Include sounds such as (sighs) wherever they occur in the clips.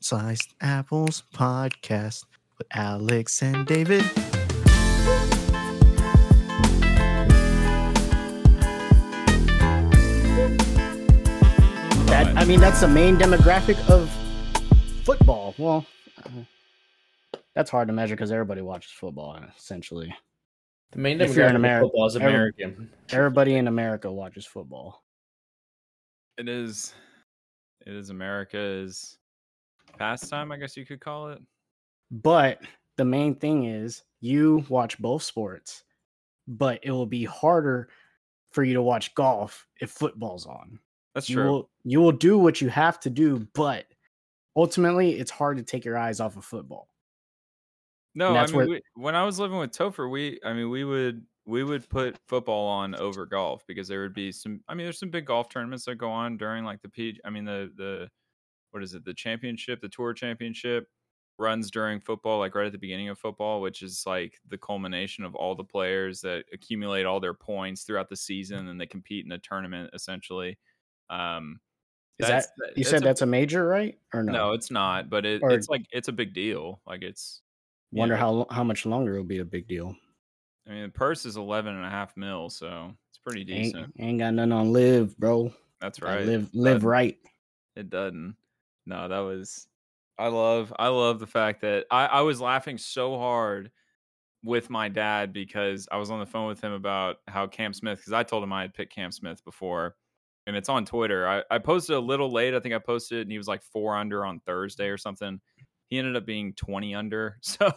Sliced Apples podcast with Alex and David. That I mean, that's the main demographic of football. Well, uh, that's hard to measure because everybody watches football essentially. The main If you're in demographic of America- football is American. Everybody in America watches football. It is. It is America's pastime, I guess you could call it. But the main thing is you watch both sports, but it will be harder for you to watch golf if football's on. That's You true. will you will do what you have to do, but ultimately it's hard to take your eyes off of football. No, I mean, where- we, when I was living with Topher, we, I mean, we would we would put football on over golf because there would be some. I mean, there's some big golf tournaments that go on during like the P. I mean, the the what is it? The championship, the tour championship runs during football, like right at the beginning of football, which is like the culmination of all the players that accumulate all their points throughout the season and they compete in a tournament essentially. Um, Is that you said a- that's a major, right? Or no? no, it's not, but it, Or- it's like it's a big deal. Like it's Wonder know, how how much longer it'll be a big deal. I mean, the purse is 11 and a half mil, so it's pretty decent. ain't got nothing on LIV, bro. That's right. Live live But right. It doesn't. No, that was. I love. I love the fact that I, I was laughing so hard with my dad because I was on the phone with him about how Cam Smith because I told him I had picked Cam Smith before, and it's on Twitter. I, I posted a little late. I think I posted it, and he was like four under on Thursday or something. He ended up being twenty under. (laughs) So,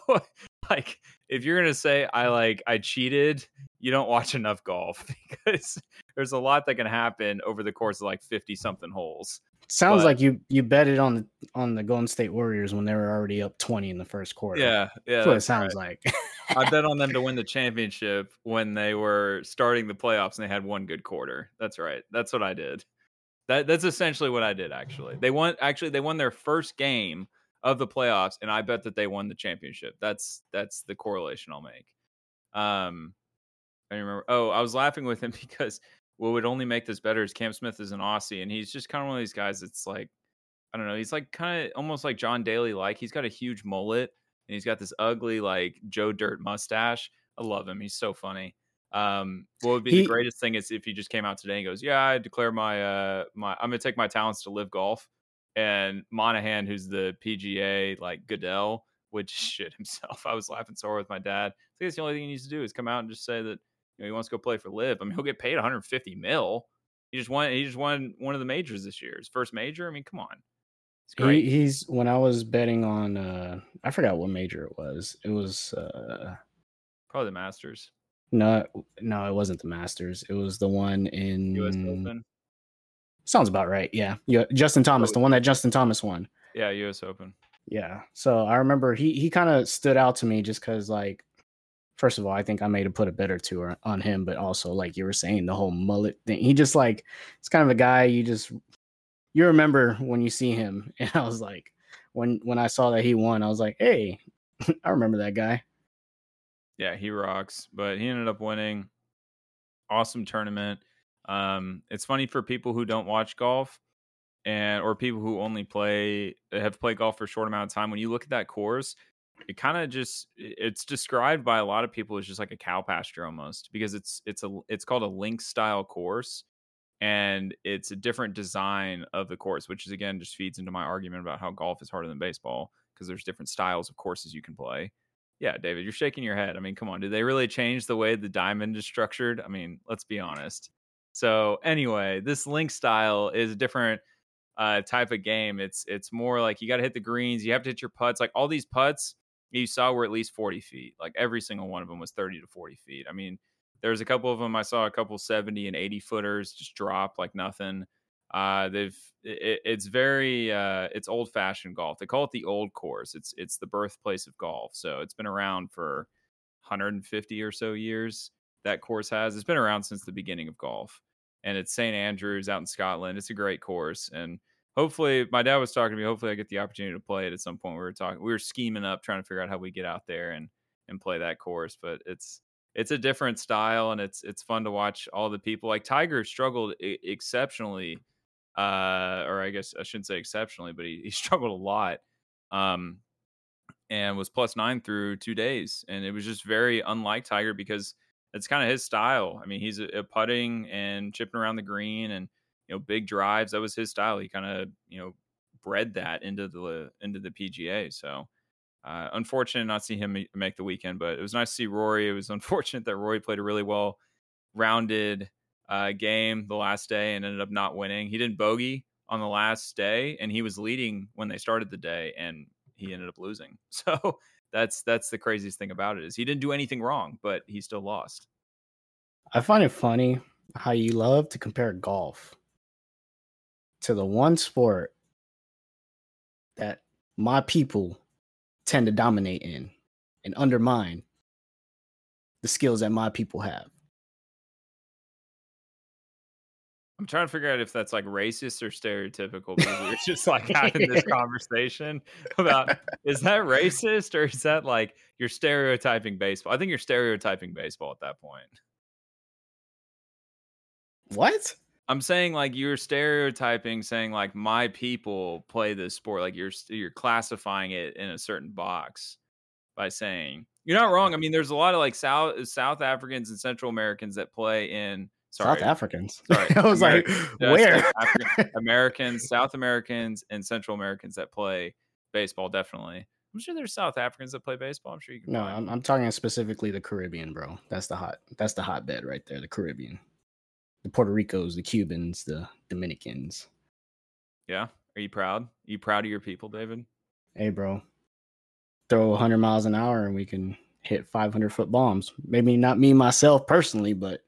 like, if you're gonna say I like I cheated, you don't watch enough golf (laughs) because there's a lot that can happen over the course of like fifty something holes. Sounds but- like you you betted on the on the Golden State Warriors when they were already up twenty in the first quarter. Yeah, yeah. that's what it sounds right. like. I bet on them to (laughs) win the championship when they were starting the playoffs and they had one good quarter. That's right. That's what I did. That that's essentially what I did actually. They won actually they won their first game of the playoffs and I bet that they won the championship. That's that's the correlation I'll make. Um I remember oh, I was laughing with him (laughs) because what would only make this better is Cam Smith is an Aussie and he's just kind of one of these guys that's like I don't know, he's like kind of almost like John Daly like. He's got a huge mullet and he's got this ugly like Joe Dirt mustache. I love him. He's so funny. Um, what would be He- the greatest thing is if he just came out today and goes, "Yeah, I declare my uh my I'm gonna take my talents to LIV golf." And Monahan, who's the PGA like Goodell, would (laughs) shit himself. I was laughing so hard with my dad. I think that's the only thing he needs to do is come out and just say that you know he wants to go play for LIV. I mean, he'll get paid 150 mil. He just won. He just won one of the majors this year. His first major. I mean, come on. It's he, great. he's when I was betting on uh I forgot what major it was. It was uh Probably the Masters, no no, it wasn't the Masters. It was the one in U.S. Open. Sounds about right. Yeah. Yeah. Justin Thomas, the one that Justin Thomas won. Yeah, U.S. Open. Yeah. So I remember he he kind of stood out to me just because like first of all, I think I made have put a bet or two on- on him, but also like you were saying, the whole mullet thing. He just like it's kind of a guy you just you remember when you see him. (laughs) And I was like, when when I saw that he won, I was like, hey, (laughs) I remember that guy. yeah, he rocks. But he ended up winning. Awesome tournament. Um, it's funny for people who don't watch golf and or people who only play have played golf for a short amount of time. When you look at that course, it kind of just it's described by a lot of people as just like a cow pasture almost because it's it's a it's called a link style course and it's a different design of the course which is again just feeds into my argument about how golf is harder than baseball because there's different styles of courses you can play yeah, David, you're shaking your head. I mean, come on. Did they really change the way the diamond is structured? I mean, let's be honest. So, anyway, this link style is a different uh, type of game. It's it's more like you got to hit the greens, you have to hit your putts. Like all these putts you saw were at least 40 feet. Like every single one of them was 30 to 40 feet. I mean, there's a couple of them I saw a couple 70 and 80 footers just drop like nothing. Uh, they've it, it's very uh, it's old fashioned golf. They call it the old course. It's it's the birthplace of golf. So it's been around for 150 or so years. That course has. It's been around since the beginning of golf, and it's St Andrews out in Scotland. It's a great course, and hopefully, my dad was talking to me. Hopefully, I get the opportunity to play it at some point. We were talking. We were scheming up, trying to figure out how we get out there and and play that course. But it's it's a different style, and it's it's fun to watch all the people. Like Tiger struggled e- exceptionally uh, or I guess I shouldn't say exceptionally, but he, he (laughs) struggled a lot Um, and was plus nine through two days. And it was just very unlike Tiger because it's kind of his style. I mean, he's a, a putting and chipping around the green and you know big drives. That was his style. He kind of you know bred that into the into the PGA. So uh, unfortunate not see him make the weekend, but it was nice to see Rory. It was (laughs) unfortunate that Rory played a really well rounded uh, game the last day and ended up not winning. He didn't bogey on the last day, and he was leading when they started the day, and he ended up losing. (laughs) So that's that's the craziest thing about it is he didn't do anything wrong, but he still lost. I find it funny how you love to compare golf to the one sport that my people tend to dominate in and undermine the skills that my people have. I'm trying to figure out if that's like racist or stereotypical because we're (laughs) just like having this conversation about is that racist or is that like you're stereotyping baseball? I think you're stereotyping baseball at that point. What? I'm saying like you're stereotyping, saying like my people play this sport, like you're you're classifying it in a certain box by saying you're not wrong. I mean, there's a lot of like South South Africans and Central Americans that play in Sorry. South Africans. (laughs) Sorry, I was like, uh, where? (laughs) Americans, South Americans, and Central Americans that play baseball. Definitely, I'm sure there's South Africans that play baseball. I'm sure you can. No, I'm, I'm, talking specifically the Caribbean, bro. That's the hot. That's the hotbed right there. The Caribbean the Puerto Ricos, the Cubans, the Dominicans. Yeah. Are you proud? Are you proud of your people, David? Hey, bro. Throw 100 miles an hour and we can hit 500 foot bombs. Maybe not me myself personally, but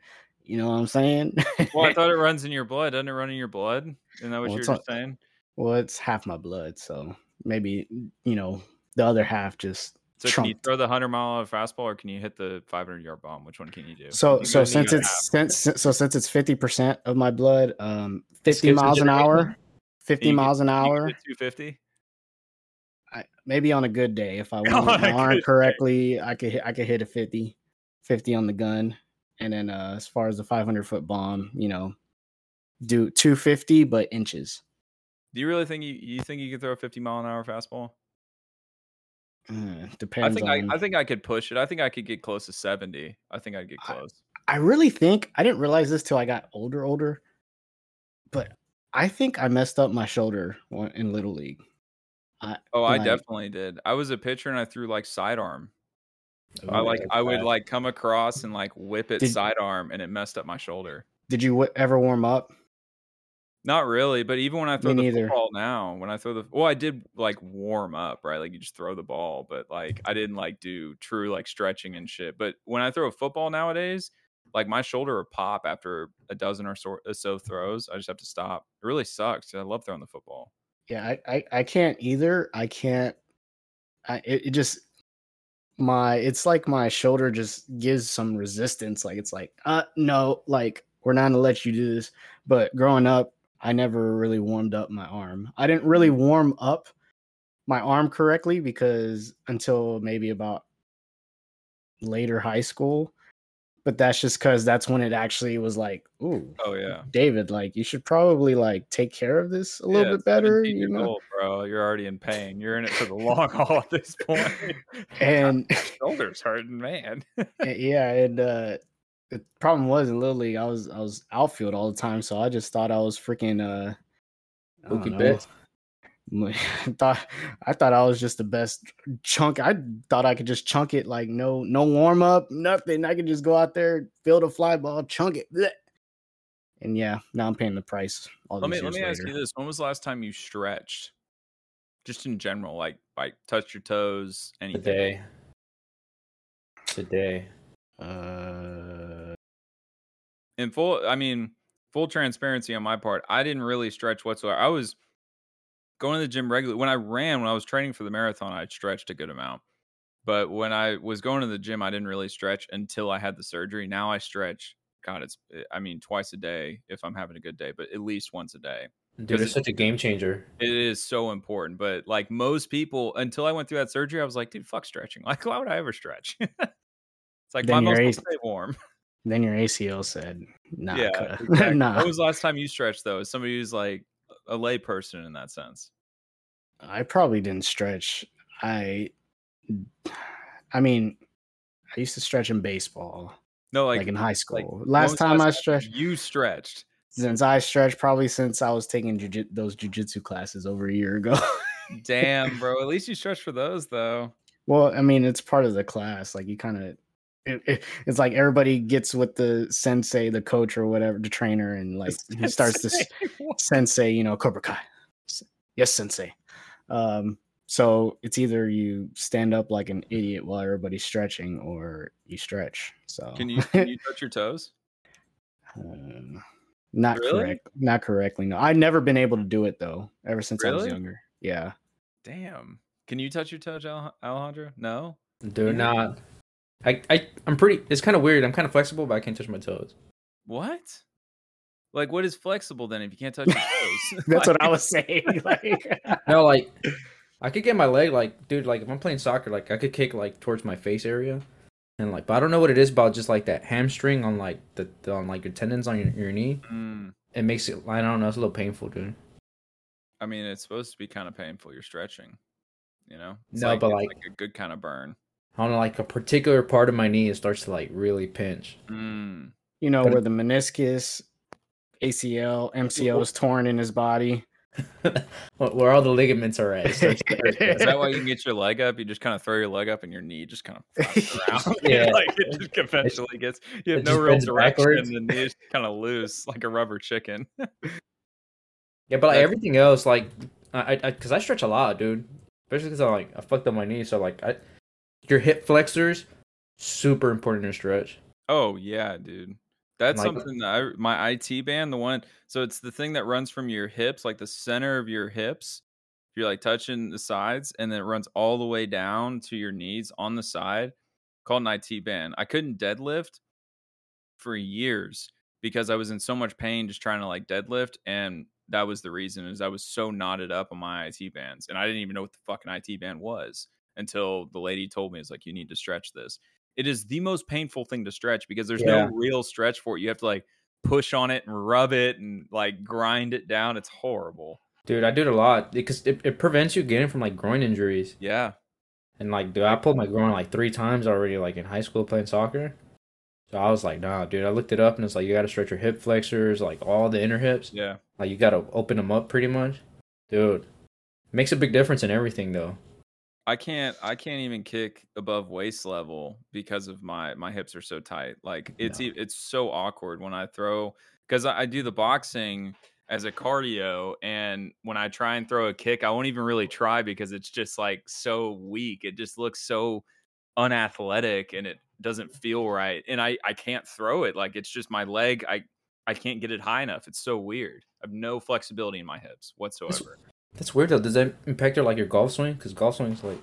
you know what I'm saying? well, I (laughs) thought it runs in your blood. Doesn't it run in your blood? Isn't that what well, you were saying? Well, it's half my blood. So maybe, you know, the other half just so Trump. can you throw the hundred mile fastball, or can you hit the five hundred yard bomb? Which one can you do? So so since it's since so since it's fifty percent of my blood, um, fifty miles an hour, fifty miles an hour, two fifty. Maybe on a good day, if I (laughs) want my arm correctly, day. I could hit, I could hit a 50, 50 on the gun, and then uh, as far as the five hundred foot bomb, you know, do two fifty but inches. Do you really think you you think you could throw a fifty mile an hour fastball? Mm, depends. I think on... I, I think I could push it. I think I could get close to seventy. I think I'd get close. I, I really think I didn't realize this till I got older, older. But I think I messed up my shoulder in little league. I, oh, I definitely did. I was a pitcher and I threw like sidearm. Ooh, I like I would like come across and like whip it did, sidearm and it messed up my shoulder. Did you w- ever warm up? Not really, but even when I throw Me the neither. football now, when I throw the well, I did like warm up, right? Like you just throw the ball, but like I didn't like do true like stretching and shit. But when I throw a football nowadays, like my shoulder will pop after a dozen or so, or so throws. I just have to stop. It really sucks. I love throwing the football. Yeah, I, I, I can't either. I can't. I it, it just my it's like my shoulder just gives some resistance. Like it's like uh no, like we're not gonna let you do this. But growing up, I never really warmed up my arm. I didn't really mm. warm up my arm correctly because until maybe about later high school. But that's just because that's when it actually was like, ooh, oh yeah, David, like you should probably like take care of this a little bit better. You know, old, bro, you're already in pain. You're in it for the long haul at this point. and (laughs) shoulders hurting, man. (laughs) yeah, and uh, the problem was in Little League, I was I was outfield all the time, so I just thought I was freaking uh Mookie Betts. (laughs) I thought I thought I was just the best chunk. I thought I could just chunk it like no no warm up, nothing. I could just go out there, field a fly ball, chunk it. Bleh. And yeah, now I'm paying the price. All let me let me later. ask you this: When was the last time you stretched? Just in general, like like touch your toes, anything. Today. Today. Uh, in full, I mean, full transparency on my part, I didn't really stretch whatsoever. I was going to the gym regularly. When I ran, when I was training for the marathon, I stretched a good amount. But when I was going to the gym, I didn't really stretch until I had the surgery. Now I stretch. God, it's eh, I mean twice a day if I'm having a good day, but at least once a day. Dude, it's such a game changer. It is so important. But like most people, until I went through that surgery, I was like, dude, fuck stretching. (laughs) Like, why would I ever stretch? (laughs) It's like then my muscles stay warm. (laughs) Then your ACL said, nah, yeah, (laughs) exactly. nah. When was the last time you stretched though? As somebody who's like a lay person in that sense. I probably didn't stretch. I, I mean, I used to stretch in baseball, No, like, like, in high school. when last time I time stretched, you stretched. since I stretched, probably since I was taking jiu- those jujitsu classes over a year ago. (laughs) Damn, bro. At least you stretched for those though. well, I mean, it's part of the class. Like you kind of, it, it- it's like everybody gets with the sensei, the coach, or whatever, the trainer, and like he starts this (laughs) sensei, you know, Cobra Kai. Yes, sensei. Um, so it's either you stand up like an idiot while everybody's stretching, or you stretch. So Can you can you (laughs) touch your toes? Uh, not Really? correct. Not correctly. No, I've never been able to do it though. Ever since I was younger. Yeah. Damn. Can you touch your toes, Al- Alejandro? No. Do Yeah. not. I, I I'm pretty. It's kind of weird. I'm kind of flexible, but I can't touch my toes. What? Like, what is flexible then if you can't touch your toes? (laughs) That's what I was (laughs) saying. Like, (laughs) No, like I could get my leg like, dude. Like if I'm playing soccer, like I could kick like towards my face area, and like, but I don't know what it is about just like that hamstring on like the, the on like your tendons on your, your knee. Mm, It makes it. I don't know. It's a little painful, dude. I mean, it's supposed to be kind of painful. You're stretching. You know. It's No, but, it's like- a good kind of burn. I like a particular part of my knee, it starts to like really pinch. Mm. you know, But- where the meniscus, ACL, MCL is torn in his body. (laughs) Where where all the ligaments are at. It starts (laughs) Is that why you can get your leg up? You just kind of throw your leg up, and your knee just kind of (laughs) around. Yeah. like it just eventually gets. You have it no real direction. backwards. The knee is kind of loose, like a rubber chicken. Yeah, but like, everything else, like, I, I, cause I stretch a lot, dude. Especially because I like I fucked up my knee, so like, I, your hip flexors, super important to stretch. Oh yeah, dude. That's Like- something that I my IT band, the one so it's the thing that runs from your hips, like the center of your hips. If you're like touching the sides, and then it runs all the way down to your knees on the side, called an IT band. I couldn't deadlift for years because I was in so much pain just trying to like deadlift, and that was the reason is I was so knotted up on my IT bands, and I didn't even know what the fucking IT band was until the lady told me it's like you need to stretch this it is the most painful thing to stretch because there's Yeah. no real stretch for it. You have to like push on it and rub it and like grind it down. It's horrible. Dude, I do it a lot because it, it prevents you getting from like groin injuries. Yeah. And like, dude, I pulled my groin like three times already, like in high school playing soccer. So I was like, nah, dude. I looked it up and it's like you got to stretch your hip flexors, like all the inner hips. Yeah. Like you got to open them up pretty much, dude. Makes a big difference in everything though. I can't I can't even kick above waist level because of my my hips are so tight. Like it's No. it's so awkward when I throw because I, I do the boxing as a cardio and when I try and throw a kick, I won't even really try because it's just like so weak. It just looks so unathletic and it doesn't feel right. And I I can't throw it. Like it's just my leg. I I can't get it high enough. It's so weird. I have no flexibility in my hips whatsoever. That's weird though. Does that impact your like your golf swing? Because golf swing's like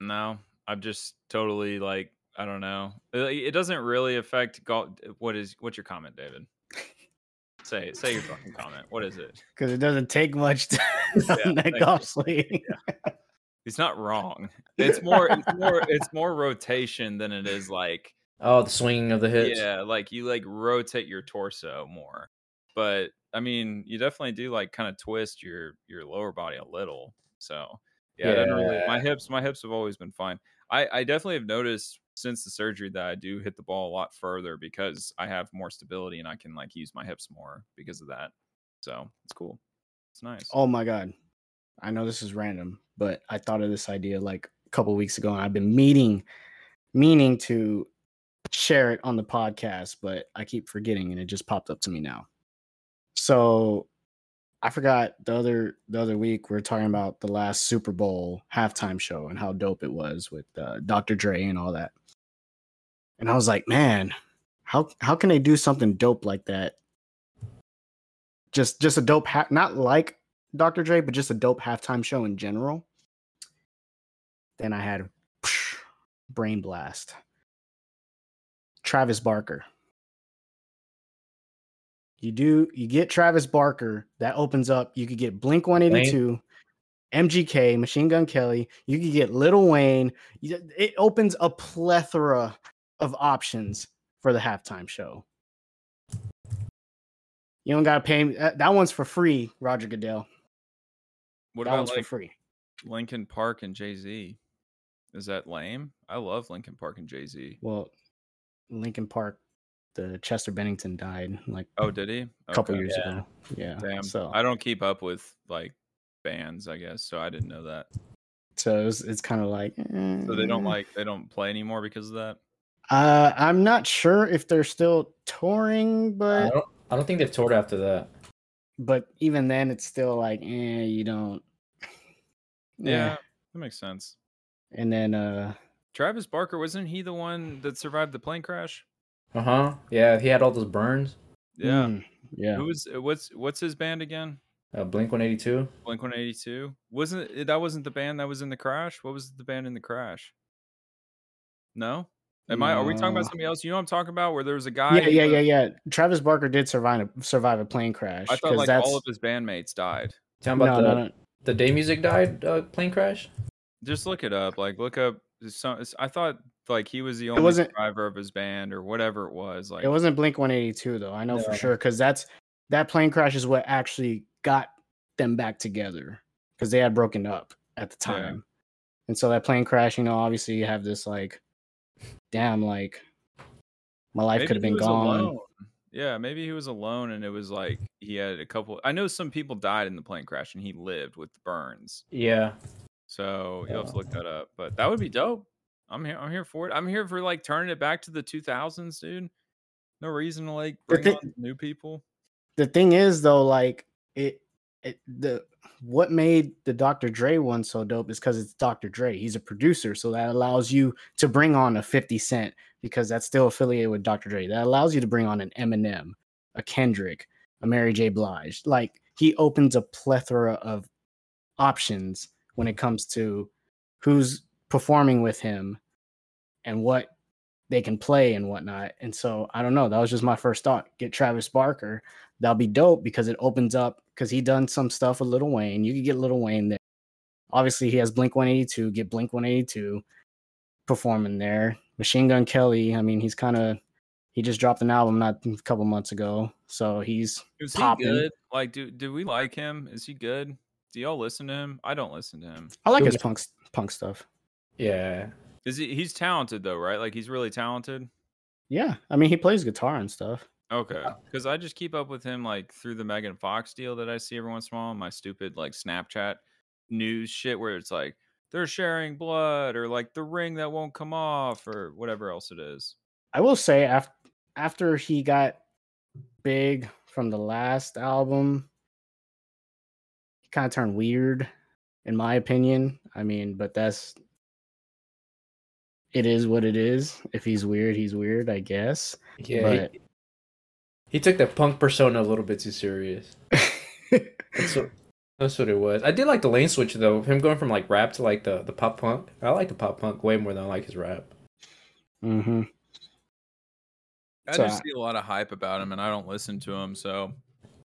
No, I'm just totally like I don't know. Uh, it, it doesn't really affect golf. What is what's your comment, David? (laughs) say say your fucking comment. What is it? (laughs) Because it doesn't take much to (laughs) Yeah, on that thank golf you. swing. He's not wrong. It's more it's more it's more rotation than it is like oh the swinging of the hips. yeah, like you like rotate your torso more. But I mean, you definitely do like kind of twist your your lower body a little. So yeah, doesn't really, my hips my hips have always been fine. I I definitely have noticed since the surgery that I do hit the ball a lot further because I have more stability and I can like use my hips more because of that. So it's cool. It's nice. Oh my god. I know this is random, but I thought of this idea like a couple weeks ago, and I've been meaning meaning to share it on the podcast, but I keep forgetting and it just popped up to me now. So I forgot the other the other week we are talking about the last Super Bowl halftime show and how dope it was with uh, Dr. Dre and all that. And I was like, man, how how can they do something dope like that? Just just a dope ha- not like Dr. Dre, but just a dope halftime show in general. Then I had brain blast. Travis Barker. You do you get Travis Barker, that opens up. You could get Blink 182, MGK, Machine Gun Kelly. You could get Lil Wayne. It opens a plethora of options for the halftime show. You don't gotta pay. me- That, that one's for free, Roger Goodell. what that about one's like for free. Linkin Park and Jay Z. Is that lame? I love Linkin Park and Jay Z. Well, Linkin Park, the Chester Bennington died like Oh, did he? a couple Okay. years Yeah. ago. Yeah. Damn. So I don't keep up with like bands, I guess, so I didn't know that. so it was, it's kind of like So they don't eh. like they don't play anymore because of that. Uh, I'm not sure if they're still touring, I but don't. I don't think they've toured after that. but even then, it's still like, eh, you don't. (laughs) Yeah, that makes sense. And then, uh, Travis Barker wasn't he the one that survived the plane crash? Uh huh. Yeah, he had all those burns. Yeah. mm, yeah. Who was uh, what's what's his band again? Uh, Blink One Eighty Two. Blink One Eighty Two. Wasn't it, that wasn't the band that was in the crash? What was the band in the crash? No. Am I? Are we talking about somebody else? You know what I'm talking about? Where there was a guy. Yeah, yeah, was- yeah, yeah. Travis Barker did survive a, survive a plane crash. I thought 'cause like that's, all of his bandmates died. Talking no, about the no, no. the day music died uh, plane crash. Just look it up. Like look up. Some, I thought like he was the only wasn't- survivor of his band or whatever it was. Like It wasn't Blink 182 though. I know for sure because that's that plane crash is what actually got them back together because they had broken up at the Yeah. time. And so that plane crash, you know, obviously you have this like, damn, like my life could have been gone. alone. Yeah, maybe he was alone and it was like he had a couple. I know some people died in the plane crash and he lived with burns. Yeah. So you'll have to look that up. But that would be dope. I'm here. I'm here for it. I'm here for like turning it back to the 2000s, dude. No reason to like bring thi- on new people. The thing is though, like it, it the what made the Dr. Dre one so dope is because it's Dr. Dre. He's a producer, so that allows you to bring on a 50 Cent because that's still affiliated with Dr. Dre. That allows you to bring on an Eminem, a Kendrick, a Mary J. Blige. Like he opens a plethora of options when it comes to who's performing with him and what they can play and whatnot. And so I don't know. That was just my first thought. Get Travis Barker. That'll be dope because it opens up because he done some stuff with Lil Wayne. You could get Lil Wayne there. Obviously, he has Blink 182. Get Blink 182 performing there. Machine Gun Kelly. I mean, he's kind of he just dropped an album not a couple months ago, so he's Is he popping. good? Like, do do we like him? Is he good? Do y'all listen to him? I don't listen to him. I like his punk punk stuff. Yeah. Is he? He's talented though, right? Like he's really talented. Yeah, I mean, he plays guitar and stuff. Okay, because I just keep up with him like through the Megan Fox deal that I see every once in a while. on My stupid like Snapchat news shit where it's like they're sharing blood or like the ring that won't come off or whatever else it is. I will say after after he got big from the last album, he kind of turned weird, in my opinion. I mean, but that's it is what it is. If he's weird, he's weird, I guess. Yeah. But- He, he took the punk persona a little bit too serious. That's (laughs) what, that's what it was. I did like the lane switch though. Him going from like rap to like the the pop punk. I like the pop punk way more than I like his rap. Mm-hmm. I So just see a lot of hype about him, and I don't listen to him, so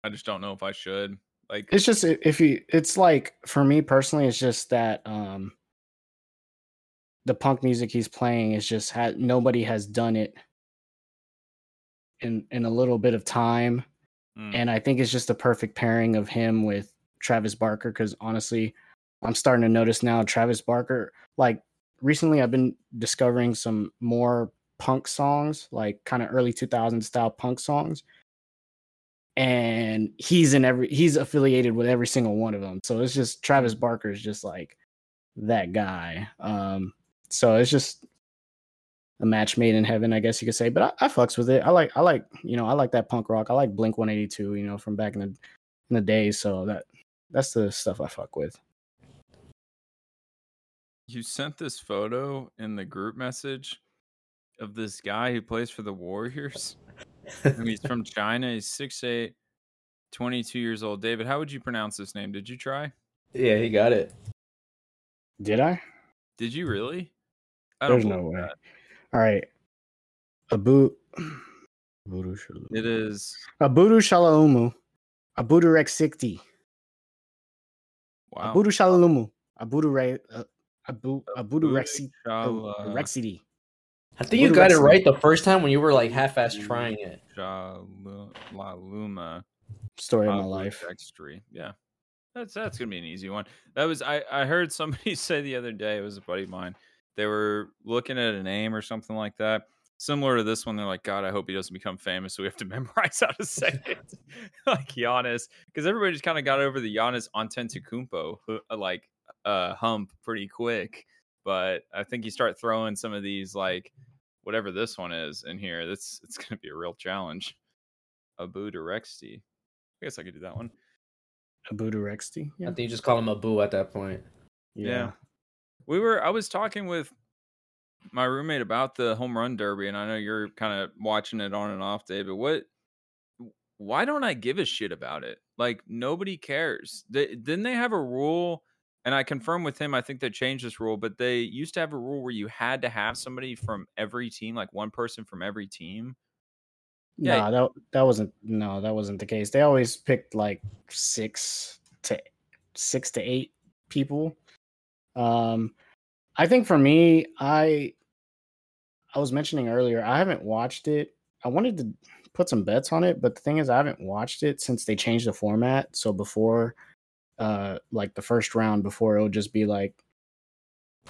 I just don't know if I should. Like, It's just if you, it's like for me personally, it's just that um the punk music he's playing is just had nobody has done it in in a little bit of time. mm, and I think it's just the perfect pairing of him with Travis Barker. Because honestly, I'm starting to notice now Travis Barker. Like recently, I've been discovering some more punk songs, like kind of early 2000s style punk songs, and he's in every. He's affiliated with every single one of them. So it's just Travis Barker is just like that guy. Um, so it's just a match made in heaven, I guess you could say. But I, I fucks with it. I like I like you know I like that punk rock. I like Blink One Eighty Two. You know from back in the in the day. So that that's the stuff I fuck with. you sent this photo in the group message of this guy who plays for the Warriors. and he's from (laughs) China. He's 6'8, 22 years old. David, how would you pronounce this name? Did you try? yeah, he got it. Did I? Did you really? I There's no way. that. All right, Abu. Abudu (sighs) Shalom. It is. Abudu Shalom. Abudu Rexicti. Wow. Abudu Shalalumu. Abudu Re. Uh, Abu Abudu Rexi. Shala- Rexity. I think you What got it right the first time when you were like half-ass trying it. Shalaluma. Story of my life. Dextry. Yeah. That's that's gonna be an easy one. That was I I heard somebody (laughs) say the other day. It was a buddy of mine. They were looking at a name or something like that, similar to this one. They're like, God, I hope he doesn't become famous, so we have to (laughs) memorize how to say (laughs) it, like Giannis, because everybody just kind of got over the Giannis Antetokounmpo uh, like uh hump pretty quick. But I think you start throwing some of these like whatever this one is in here. That's it's gonna be a real challenge. Abu Direxti. I guess I could do that one. Abu Rexty. I think you just call him Abu at that point. Yeah. We were I was talking with my roommate about the home run derby and I know you're kind of watching it on and off, David. What why don't I give a shit about it? Like nobody cares. They, didn't they have a rule and I confirmed with him I think they changed this rule, but they used to have a rule where you had to have somebody from every team, like one person from every team. Yeah. No, that that wasn't no, that wasn't the case. They always picked like six to six to eight people. Um I think for me, I I was mentioning earlier, I haven't watched it. I wanted to put some bets on it, but the thing is I haven't watched it since they changed the format. So before uh like the first round before it would just be like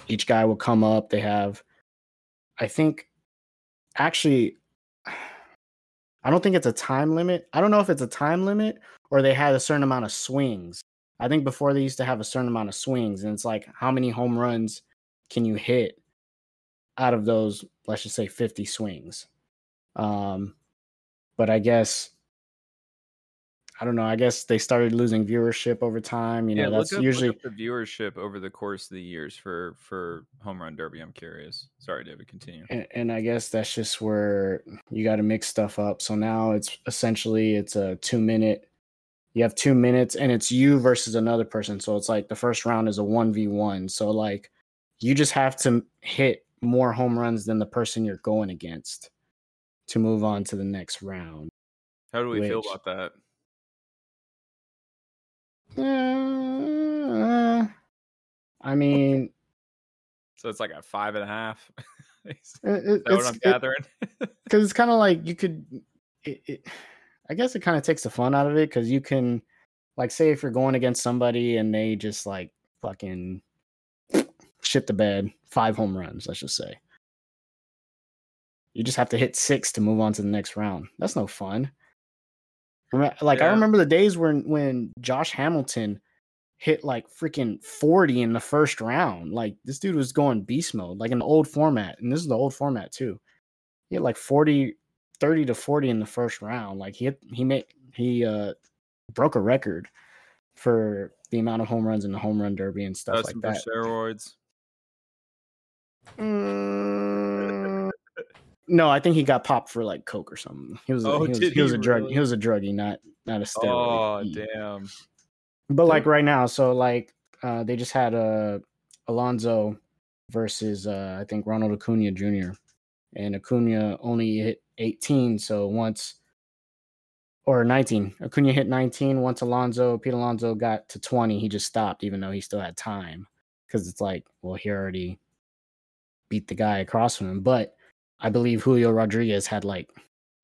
each guy will come up, they have I think actually I don't think it's a time limit. I don't know if it's a time limit or they had a certain amount of swings. I think before they used to have a certain amount of swings, and it's like how many home runs can you hit out of those, let's just say 50 swings. Um, but I guess I don't know. I guess they started losing viewership over time. You know, that's up, usually the viewership over the course of the years for for home run derby. I'm curious. Sorry, David. Continue. and, and I guess that's just where you got to mix stuff up. So now it's essentially it's a two minute. You have two minutes, and it's you versus another person. So it's like the first round is a one v one. So like you just have to hit more home runs than the person you're going against to move on to the next round. How do we feel about that? Uh, I mean, So it's like a five and a half. (laughs) Is it, it- that what I'm gathering? (laughs) because it's kind of like you could it, it, i guess it kind of takes the fun out of it because you can like say if you're going against somebody and they just like fucking shit the bed five home runs let's just say. You just have to hit six to move on to the next round. That's no fun. Like i remember the days when when josh hamilton hit like freaking 40 in the first round. Like this dude was going beast mode like in the old format and this is the old format too. He had like 40 30 to 40 in the first round like he he made he uh broke a record for the amount of home runs in the home run derby and stuff That's like that steroids. Mm, no i think he got popped for like coke or something he was Oh, he was, he was he a drug really? he was a druggie not not a steroid Oh He- damn! but like right now so like uh they just had uh alonso versus uh i think ronald acuna jr and acuna only hit 18 so once or 19 acuna hit 19 once alonso pete alonso got to 20 he just stopped even though he still had time because it's like well he already beat the guy across from him but i believe julio rodriguez had like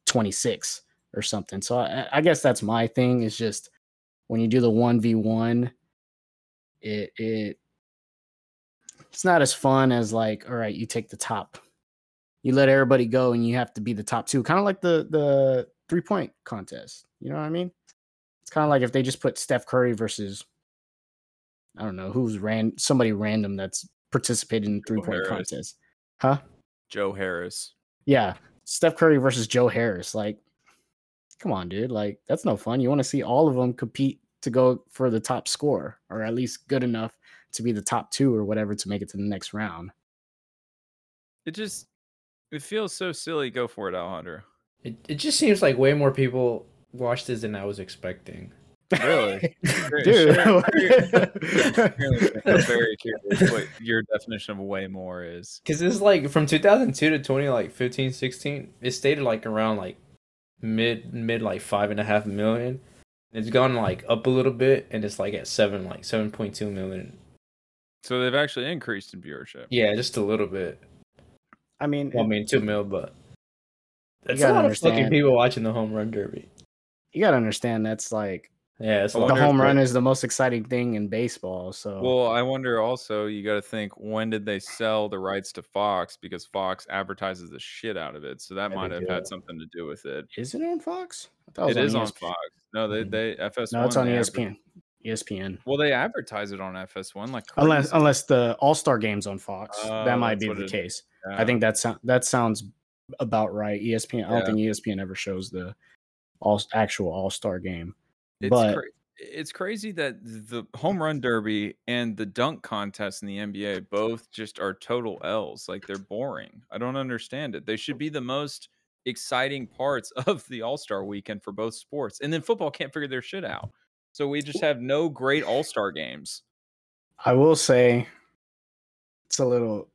26 or something so i, I guess that's my thing is just when you do the 1v1 it it it's not as fun as like all right you take the top you let everybody go and you have to be the top two kind of like the the three point contest you know what i mean? It's kind of like if they just put steph curry versus i don't know who's ran somebody random that's participated in three point contest huh? Joe Harris. yeah steph curry versus joe harris like come on dude like that's no fun you want to see all of them compete to go for the top score or at least good enough to be the top two or whatever to make it to the next round. It just it feels so silly. Go for it, Alejandro. It, it just seems like way more people watched this than I was expecting. Really? (laughs) dude I'm (laughs) very curious what your definition of way more is. Because it's like from 2002 to 20, like 15, 16, it stayed at like around like mid, mid like five and a half million. It's gone like up a little bit and it's like at seven, like 7.2 million. So they've actually increased in viewership. Yeah, just a little bit. I mean Well, I mean, two mil, but that's a gotta lot of fucking people watching the home run derby. you gotta understand that's like Yeah, it's the lot. wonder if home run is the most exciting thing in baseball. So Well, I wonder also, you got to think when did they sell the rights to Fox because Fox advertises the shit out of it. So that Yeah, might have do. had something to do with it. is it on Fox? I thought It is on ESPN. Fox. No, they Mhm. they FS1. No, it's on they ESPN. ESPN. well, they advertise it on FS1 like Unless crazy. unless the All Star games on Fox, Oh, that might be the case. Yeah. I think that sound that sounds about right. ESPN. I don't think ESPN ever shows the all actual All Star game. it's but cra- it's crazy that the home run derby and the dunk contest in the NBA both just are total L's. Like they're boring. I don't understand it. They should be the most exciting parts (laughs) of the All Star weekend for both sports. And then football can't figure their shit out. So we just have no great All Star games. I will say it's a little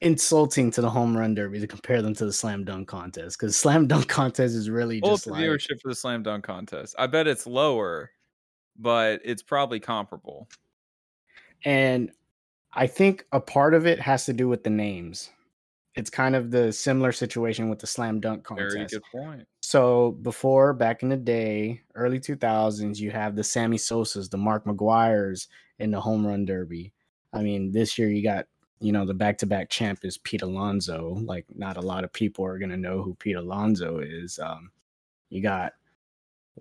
insulting to the home run derby to compare them to the slam dunk contest because slam dunk (laughs) contest is really up just the like viewership for the slam dunk contest. I bet it's lower, but it's probably comparable. and I think a part of it has to do with the names. It's kind of the similar situation with the slam dunk contest. Very good point. So before, back in the day, early 2000s, you have the Sammy Sosas, the Mark McGwires in the home run derby. I mean, this year you got, you know, the back-to-back champ is Pete Alonso. Like, not a lot of people are going to know who Pete Alonso is. Um, you got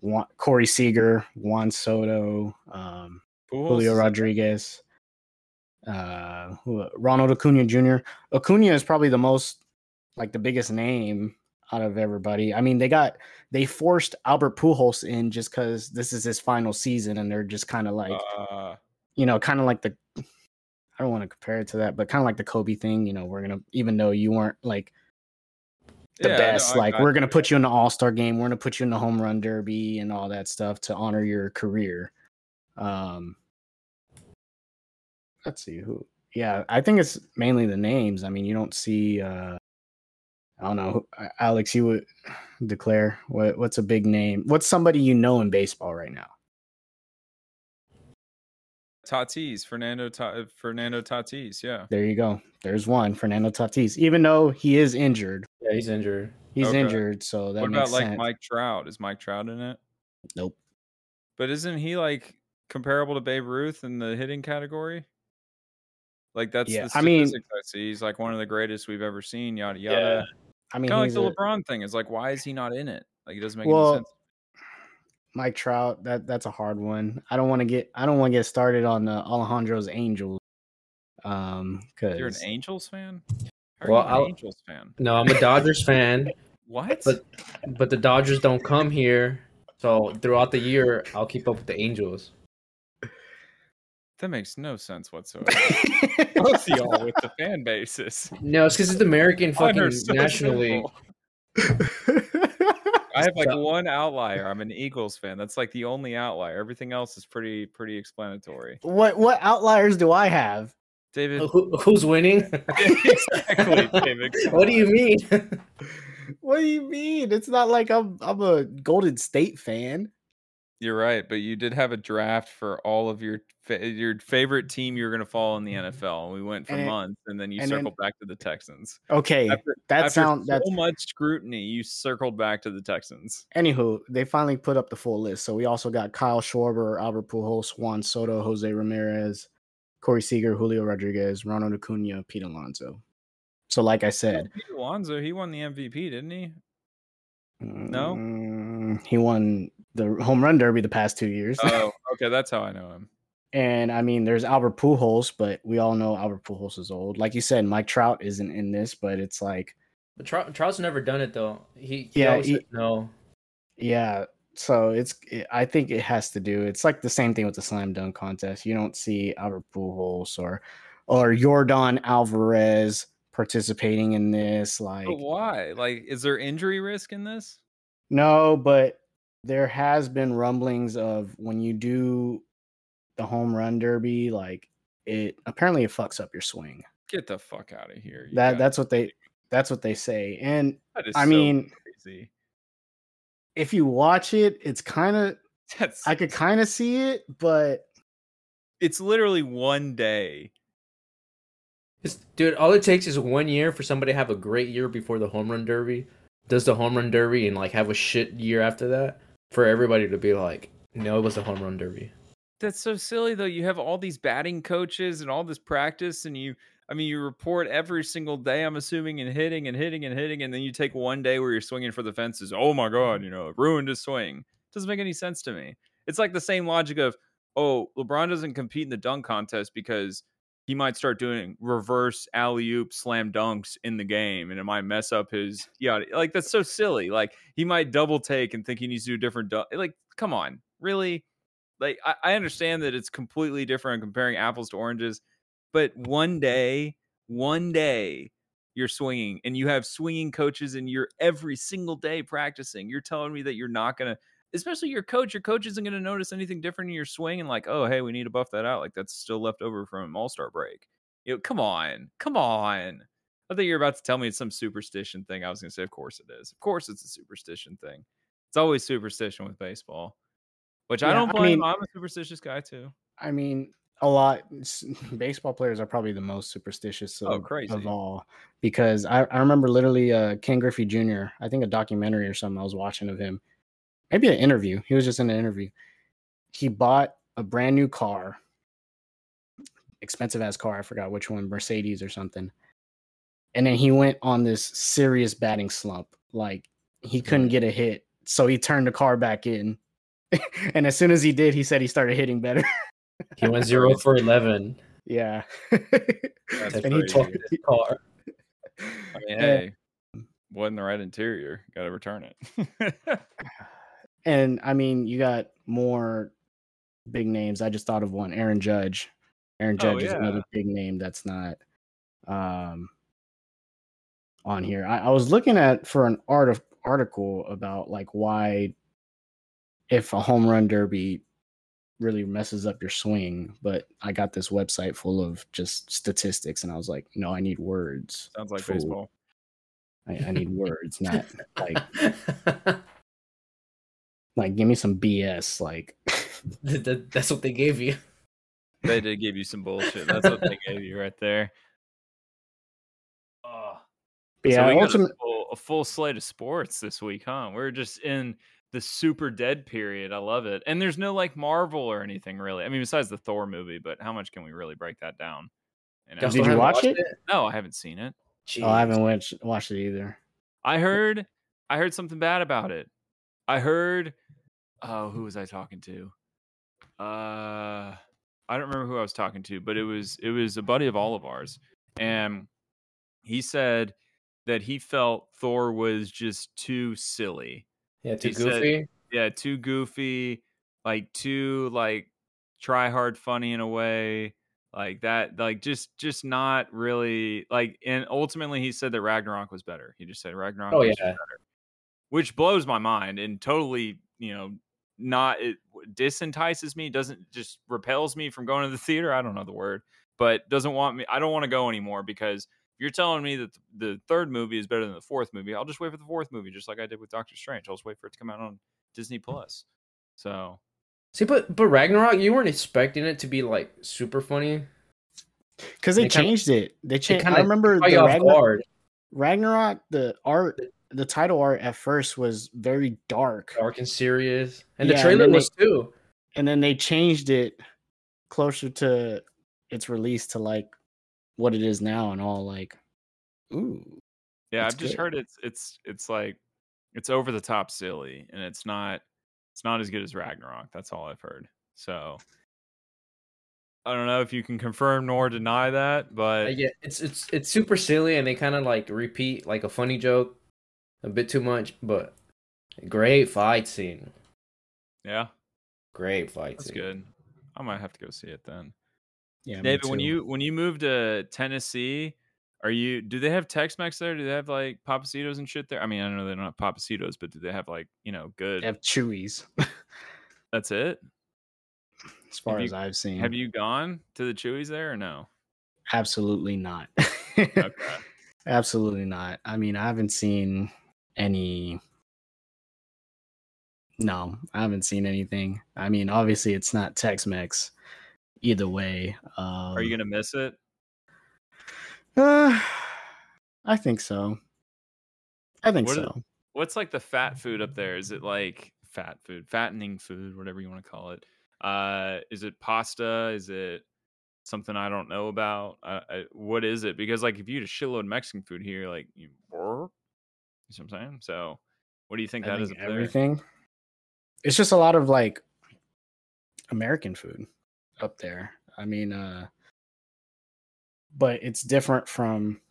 Juan, Corey Seager, Juan Soto, um, Julio? Rodriguez, uh, Ronald Acuna Jr. Acuna is probably the most, like, the biggest name out of everybody. I mean, they got they forced Albert Pujols in just because this is his final season, and they're just kind of like, Uh, you know, kind of like the. I don't want to compare it to that, but kind of like the Kobe thing. You know, we're gonna even though you weren't like the yeah, no, best, I like got we're you. gonna put you in the All Star game, we're gonna put you in the home run derby and all that stuff to honor your career. Um, let's see who. Yeah, I think it's mainly the names. I mean, you don't see. uh I don't know, uh, Alex. You would declare what? What's a big name? What's somebody you know in baseball right now? Tatis, Fernando Ta- Fernando Tatis, yeah. There you go. There's one, Fernando Tatis. Even though he is injured, Yeah, he's injured. he's Okay. injured, so that what makes about like sense. Mike Trout? Is Mike Trout in it? Nope. But isn't he like comparable to Babe Ruth in the hitting category? Like that's Yeah, the I mean- I see. He's like one of the greatest we've ever seen. Yada yada. I mean, Kind of like the a- LeBron thing. It's like why is he not in it? Like it doesn't make Well, any sense. Mike Trout, that that's a hard one. I don't want to get I don't want to get started on the Alejandro's Angels. Um, because You're an Angels fan. How are Well, you an I'll- Angels fan? No, I'm a Dodgers fan, What? but but the Dodgers don't come here. So throughout the year, I'll keep up with the Angels. That makes no sense whatsoever. Both of y'all with the (laughs) fan bases. No, it's because it's American fucking are so National League. I have like one outlier. I'm an Eagles fan. That's like the only outlier. Everything else is pretty pretty explanatory. what what outliers do I have? David, uh, Who, who's winning? (laughs) exactly, David. (laughs) what do you mean? What do you mean? It's not like I'm I'm a Golden State fan. You're right, but you did have a draft for all of your fa- your favorite team you're going to follow in the NFL. And we went for And months, and then you and then- circled back to the Texans. Okay, After, that after sound so that's much scrutiny, you circled back to the Texans. Anywho, they finally put up the full list. So we also got Kyle Schwarber, Albert Pujols, Juan Soto, Jose Ramirez, Corey Seager, Julio Rodriguez, Ronald Acuna, Pete Alonso. So, like I said, Pete Alonso, he won the MVP, didn't he? No? mm, he won the home run derby the past two years. Oh, okay, that's how I know him. (laughs) and I mean, there's Albert Pujols, but we all know Albert Pujols is old. Like you said, Mike Trout isn't in this, but it's like, But Trout, Trout's never done it though. He, he Yeah, always he- said no. yeah. So it's, it, I think it has to do. It's like the same thing with the slam dunk contest. You don't see Albert Pujols or, or Jordan Alvarez participating in this. Like, But why? Like, is there injury risk in this? no, but there has been rumblings of when you do the home run derby, like it apparently it fucks up your swing. Get the fuck out of here. you That guys. that's what they that's what they say. And That is I so mean, crazy. if you watch it, it's kind of (laughs) That's I could kind of see it, but it's literally one day. It's, dude, all it takes is one year for somebody to have a great year before the home run derby, does the home run derby, and like have a shit year after that. For everybody to be like, no, it was a home run derby. That's so silly though. You have all these batting coaches and all this practice, and you, I mean, you report every single day. I'm assuming and hitting and hitting and hitting, and then you take one day where you're swinging for the fences. Oh my god, you know, ruined his swing. Doesn't make any sense to me. It's like the same logic of, oh, LeBron doesn't compete in the dunk contest because he might start doing reverse alley oop slam dunks in the game and it might mess up his (laughs) yeah like that's so silly like he might double take and think he needs to do a different dunk like come on really? Like I, I understand that it's completely different comparing apples to oranges but one day one day you're swinging and you have swinging coaches and you're every single day practicing you're telling me that you're not going to especially your coach. Your coach isn't going to notice anything different in your swing and like, oh, hey, we need to buff that out. Like that's still left over from All Star break. You know, come on, come on. I think you're about to tell me it's some superstition thing. I was going to say, of course it is. Of course it's a superstition thing. It's always superstition with baseball, which I don't I blame. mean- I'm a superstitious guy too. I mean, a lot. (laughs) Baseball players are probably the most superstitious of, Oh, crazy. of all because I, I remember literally uh, Ken Griffey Jr. I think a documentary or something I was watching of him, maybe an interview. He was just in an interview. He bought a brand new car, expensive ass car. I forgot which one, Mercedes or something. And then he went on this serious batting slump. Like he couldn't get a hit, so he turned the car back in. (laughs) and as soon as he did, he said he started hitting better. He went zero for eleven. (laughs) Yeah. That's and he crazy. took His car. I mean, Yeah. hey, wasn't the right interior. Got to return it. (laughs) and I mean, you got more big names. I just thought of one, Aaron Judge. Aaron Oh, Judge is another big name that's not um on here. I, I was looking at for an art article about like why if a home run derby really messes up your swing, but I got this website full of just statistics and I was like, no, I need words. Sounds like Fool. baseball. I, I need words, not like (laughs) (laughs) like give me some BS. Like (laughs) Th- th- That's what they gave you. They did give you some bullshit. That's what they gave you right there. Oh. But so yeah, we got ultimate, a, full, a full slate of sports this week, huh? We're just in the super dead period. I love it. And there's no like Marvel or anything really. I mean, besides the Thor movie, but how much can we really break that down? You Did you watch watched it? No, I haven't seen it. oh, I haven't watched watched it either. I heard I heard something bad about it. I heard oh, who was I talking to? Uh I don't remember who I was talking to, but it was it was a buddy of all of ours. And he said that he felt Thor was just too silly. Yeah, too He said- goofy. Yeah, too goofy, like too like try hard funny in a way. Like that, like just just not really like and ultimately he said that Ragnarok was better. He just said Ragnarok Oh, was yeah. better. Which blows my mind and totally, you know, not it disentices me, doesn't just repels me from going to the theater. I don't know the word, but doesn't want me. I don't want to go anymore because if you're telling me that the third movie is better than the fourth movie, I'll just wait for the fourth movie, just like I did with Doctor Strange. I'll just wait for it to come out on Disney Plus. So See, but but Ragnarok, you weren't expecting it to be like super funny. Because they They kinda- changed it. They changed. I remember the Ragnarok. Ragnarok. The art, the title art at first was very dark, Dark and serious, and Yeah, the and trailer they- was too. and then they changed it closer to its release to like what it is now, and all like, ooh, yeah, I've just good. heard it's it's it's like it's over the top silly, and it's not it's not as good as Ragnarok. That's all I've heard. So I don't know if you can confirm nor deny that, but yeah, it's it's it's super silly, and they kind of like repeat like a funny joke a bit too much, but great fight scene. yeah, Great fight that's scene. good. I might have to go see it then. yeah. me David, when you when you moved to Tennessee, are you do they have Tex-Mex there? Do they have like Pappasito's and shit there? I mean, I know they don't have Pappasito's, but do they have like you know good? they have Chuy's, (laughs) That's it. as far you- as I've seen, Have you gone to the Chuy's there or no? absolutely not. (laughs) Okay. Absolutely not. I mean, I haven't seen any. No, I haven't seen anything. I mean, obviously, it's not Tex Mex either way. Um, Are you gonna miss it? Uh, I think so. I think What is- so. What's like the fat food up there? Is it like fat food, fattening food, whatever you want to call it. Uh, is it pasta? Is it something I don't know about? Uh, I, what is it? Because like if you eat a shitload of Mexican food here, like you, you know what I'm saying. So, what do you think I that is? think there? everything. It's just a lot of like American food up there. I mean, uh but it's different from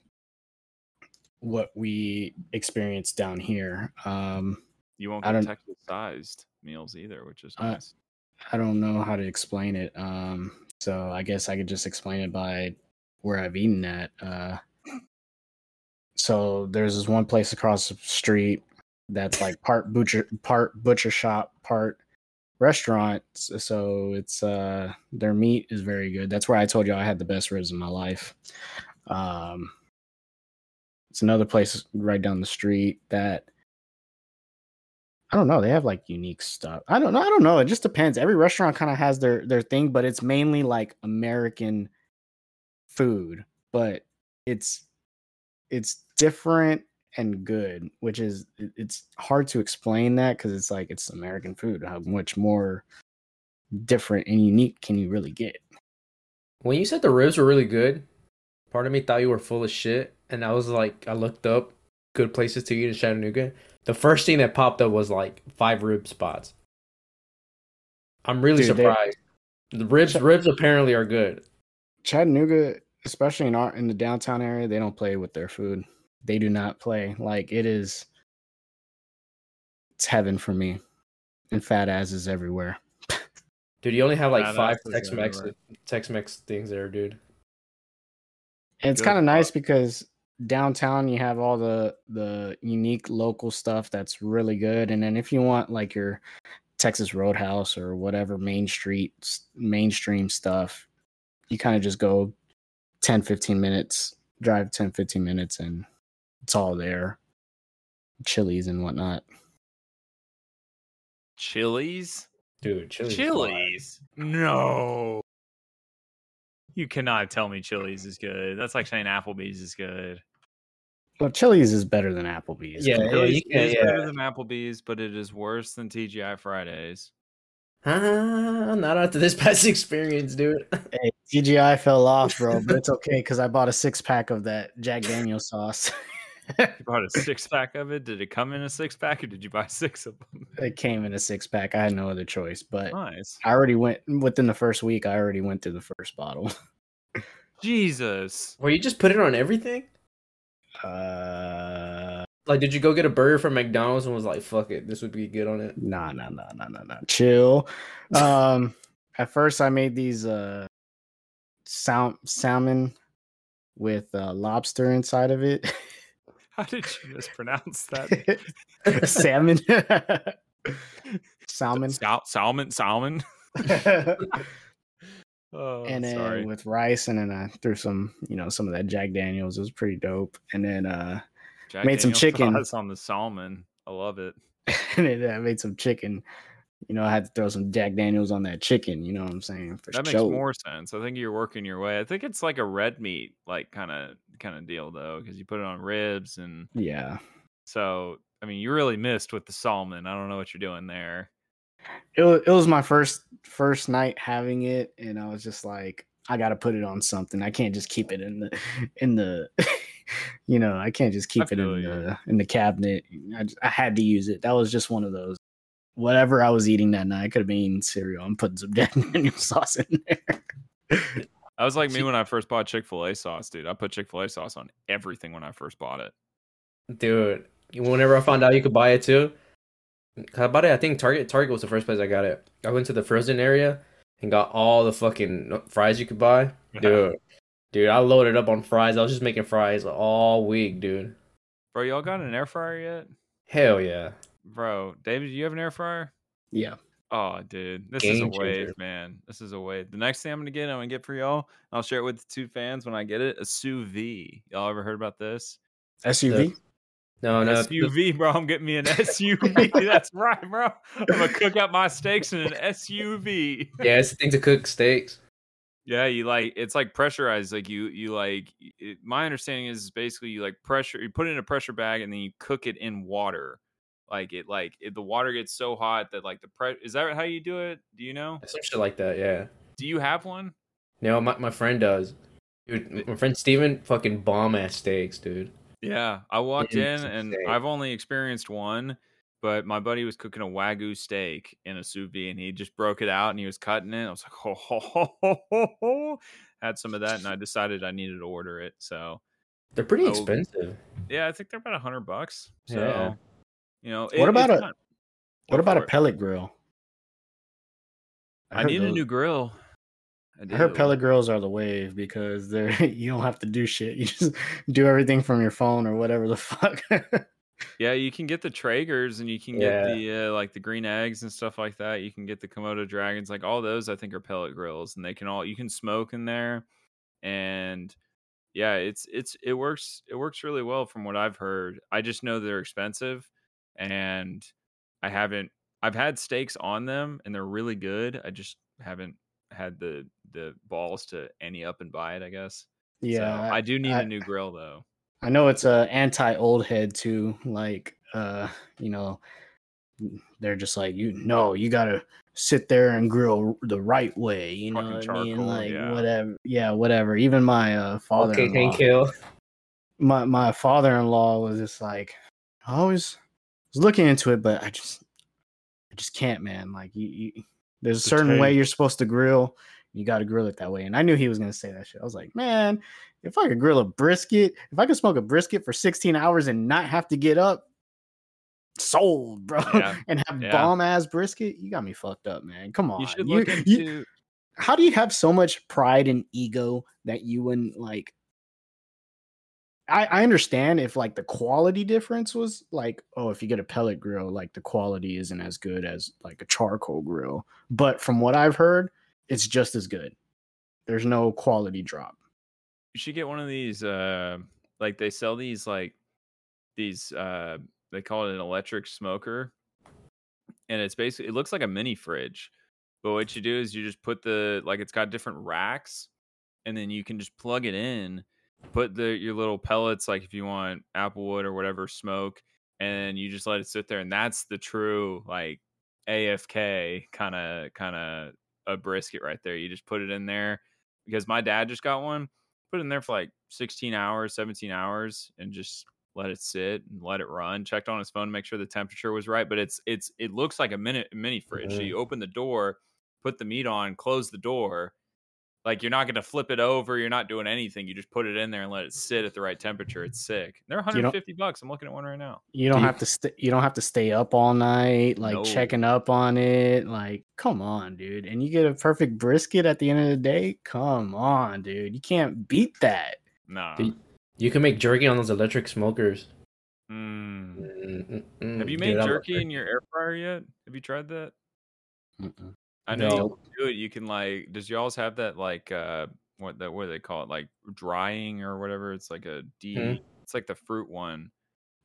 what we experience down here. Um You won't get Texas sized meals either, which is Uh, nice. I don't know how to explain it. Um so I guess I could just explain it by where I've eaten at. Uh so there's this one place across the street that's like part butcher part butcher shop, part restaurant. So it's uh their meat is very good. That's where I told you I had the best ribs in my life. Um it's another place right down the street that I don't know. They have like unique stuff. I don't know. I don't know. It just depends. Every restaurant kind of has their their thing, but it's mainly like American food. But it's it's different and good, which is it's hard to explain that because it's like it's American food. How much more different and unique can you really get? When you said the ribs were really good, part of me thought you were full of shit, and I was like, I looked up good places to eat in Chattanooga. The first thing that popped up was like five rib spots. I'm really Dude, they- surprised. The ribs, Ch- ribs apparently are good. Chattanooga, especially in our in the downtown area, they don't play with their food. They do not play. Like it is it's heaven for me. And fat asses everywhere. Dude, you only have like Badass five Tex Mex. Tex Mex things there, dude. And it's kind of nice because downtown you have all the the unique local stuff that's really good. And then if you want like your Texas Roadhouse or whatever Main Street mainstream stuff, you kind of just go 10 15 minutes, drive 10 15 minutes and it's all there. Chili's and whatnot. Chili's? Dude, Chili's fire. No. You cannot tell me Chili's is good. That's like saying Applebee's is good. Well, Chili's is better than Applebee's. Yeah, yeah, Chili's you can- is yeah. better than Applebee's, but it is worse than TGI Fridays. Ah, (laughs) not after this past experience, dude. Hey, TGI fell off, bro, but it's okay because I bought a six pack of that Jack Daniels sauce. You bought a six pack of it. Did it come in a six pack, or did you buy (laughs) six of them? it came in a six pack. I had no other choice, but Nice. I already went within the first week. I already went through the first bottle. (laughs) Jesus. Where you just put it on everything? Uh, Like, did you go get a burger from McDonald's and was like, "Fuck it, this would be good on it"? nah, nah, nah, nah, nah, nah. Chill. Um, at first I made these uh, sal- salmon with uh, lobster inside of it. How did you mispronounce that? (laughs) salmon. salmon. Sal- salmon. Salmon. (laughs) Oh, and then sorry. with rice, and then I threw some, you know, some of that Jack Daniels. It was pretty dope. And then uh Jack made some chicken. on the salmon. I love it. (laughs) and then I made some chicken. You know, I had to throw some Jack Daniels on that chicken. You know what I'm saying? For That makes more sense. I think you're working your way. I think it's like a red meat, like kind of kind of deal though, because you put it on ribs, and Yeah, so I mean, you really missed with the salmon. I don't know what you're doing there. it was, it was my first first night having it, and I was just like, I got to put it on something. I can't just keep it in the in the. (laughs) you know, I can't just keep it in you. the in the cabinet. I, just, I had to use it. That was just one of those. Whatever I was eating that night, I could have been eating cereal. I'm putting some (laughs) Jack Daniels sauce in there. I was like me (laughs) when I first bought Chick Fil A sauce, dude. I put Chick Fil A sauce on everything when I first bought it. Dude, whenever I found out you could buy it too, I bought it. I think Target. Target was the first place I got it. I went to the frozen area and got all the fucking uh, fries you could buy, (laughs) dude. Dude, I loaded up on fries. I was just making fries all week, dude. Bro, y'all got an air fryer yet? Hell yeah. Bro, David, do you have an air fryer? Yeah. Oh, dude, this is a Game wave, man. This is a wave. The next thing I'm gonna get, I'm gonna get for y'all. I'll share it with the two fans when I get it. A sous vide. Y'all ever heard about this? SUV. No, no. the- SUV, bro. I'm getting me an SUV. (laughs) (laughs) That's right, bro. I'm gonna cook up my steaks in an SUV. yeah, it's the thing to cook steaks. Yeah, you like it's like pressurized. Like you, you like. It, my understanding is basically you like pressure. You put it in a pressure bag and then you cook it in water Like it, like it, the water gets so hot that like the pre. Is that how you do it? Do you know? Some shit like that, yeah. Do you have one? No, my, my friend does. Dude, my friend Steven fucking bomb ass steaks, dude. Yeah, I walked in and insane. I've only experienced one, but my buddy was cooking a wagyu steak in a sous vide and he just broke it out and he was cutting it. I was like, ho, ho, ho, ho, ho, ho. had some of that and I decided I needed to order it. So They're pretty Oh. expensive. yeah, I think they're about a hundred bucks. So Yeah. You know, What about a- What about a pellet grill? I heard need a new grill. I heard pellet grills are the wave because they're (laughs) you don't have to do shit. You just (laughs) do everything from your phone or whatever the fuck. (laughs) Yeah, you can get the Traegers and you can Yeah. get the uh, like the green eggs and stuff like that. You can get the Komodo dragons, like all those. I think are pellet grills, and they can all you can smoke in there, and yeah, it's it's it works it works really well from what I've heard. I just know they're expensive, and I haven't I've had steaks on them, and they're really good. I just haven't had the the balls to any up and buy it. I guess. yeah, so, I do need I- a new grill though. I know it's a anti old head too. Like, uh, you know, they're just like you. No, you gotta sit there and grill the right way. You know Fucking what I mean? Like yeah. whatever. Yeah, whatever. Even my uh, father. Okay, Hank Hill. my my father in law was just like, I always was looking into it, but I just, I just can't, man. Like you, you there's a The certain way you're supposed to grill. You got to grill it that way. And I knew he was gonna say that shit. I was like, man, if I could grill a brisket, if I could smoke a brisket for 16 hours and not have to get up, sold, bro, Yeah, (laughs) and have yeah. bomb ass brisket, you got me fucked up, man. Come on, You should You- look you- into. how do you have so much pride and ego that you wouldn't like I, I understand if like the quality difference was like oh if you get a pellet grill like the quality isn't as good as like a charcoal grill. But from what i've heard it's just as good. There's no quality drop. You should get one of these uh like they sell these like these uh they call it an electric smoker. And it's basically it looks like a mini fridge. But what you do is you just put the like it's got different racks. And then you can just plug it in put the your little pellets like if you want applewood or whatever smoke and you just let it sit there and that's the true like afk kind of kind of a brisket right there. You just put it in there because my dad just got one put it in there for like 16 hours 17 hours and just let it sit and let it run. Checked on his phone to make sure the temperature was right but it's it's it looks like a mini mini fridge. So Mhm. you open the door put the meat on close the door like you're not going to flip it over you're not doing anything you just put it in there and let it sit at the right temperature it's sick they're 150 bucks i'm looking at one right now you don't Do you- have to st- you don't have to stay up all night like No. checking up on it like come on dude and you get a perfect brisket at the end of the day come on dude you can't beat that no Dude, You can make jerky on those electric smokers. Mm. Mm, mm, mm. have you made I love jerky in your air fryer yet have you tried that Mm-mm. I know No. you can do it. You can like. Does y'all's have that like uh what that what do they call it like drying or whatever? It's like a D. Mhm. It's like the fruit one.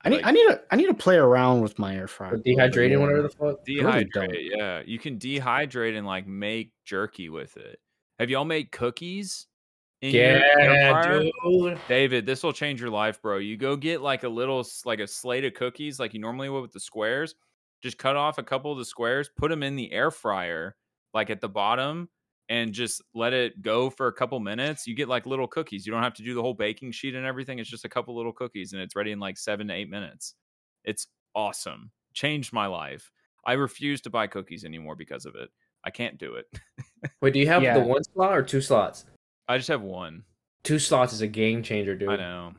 I need Like- I need to I need to play around with my air fryer. Or a little bit dehydrating, more. whatever the fuck. Dehydrate. don't. yeah, you can dehydrate and like make jerky with it. Have y'all made cookies? In Yeah, fryer? dude. David, this will change your life, bro. You go get like a little like a slate of cookies, like you normally would with the squares. Just cut off a couple of the squares, put them in the air fryer, like at the bottom, and just let it go for a couple minutes. You get like little cookies. You don't have to do the whole baking sheet and everything. It's just a couple little cookies, and it's ready in like seven to eight minutes. It's awesome. Changed my life. I refuse to buy cookies anymore because of it. I can't do it. (laughs) Wait, do you have Yeah. the one slot or two slots? I just have one. Two slots is a game changer, dude. I know.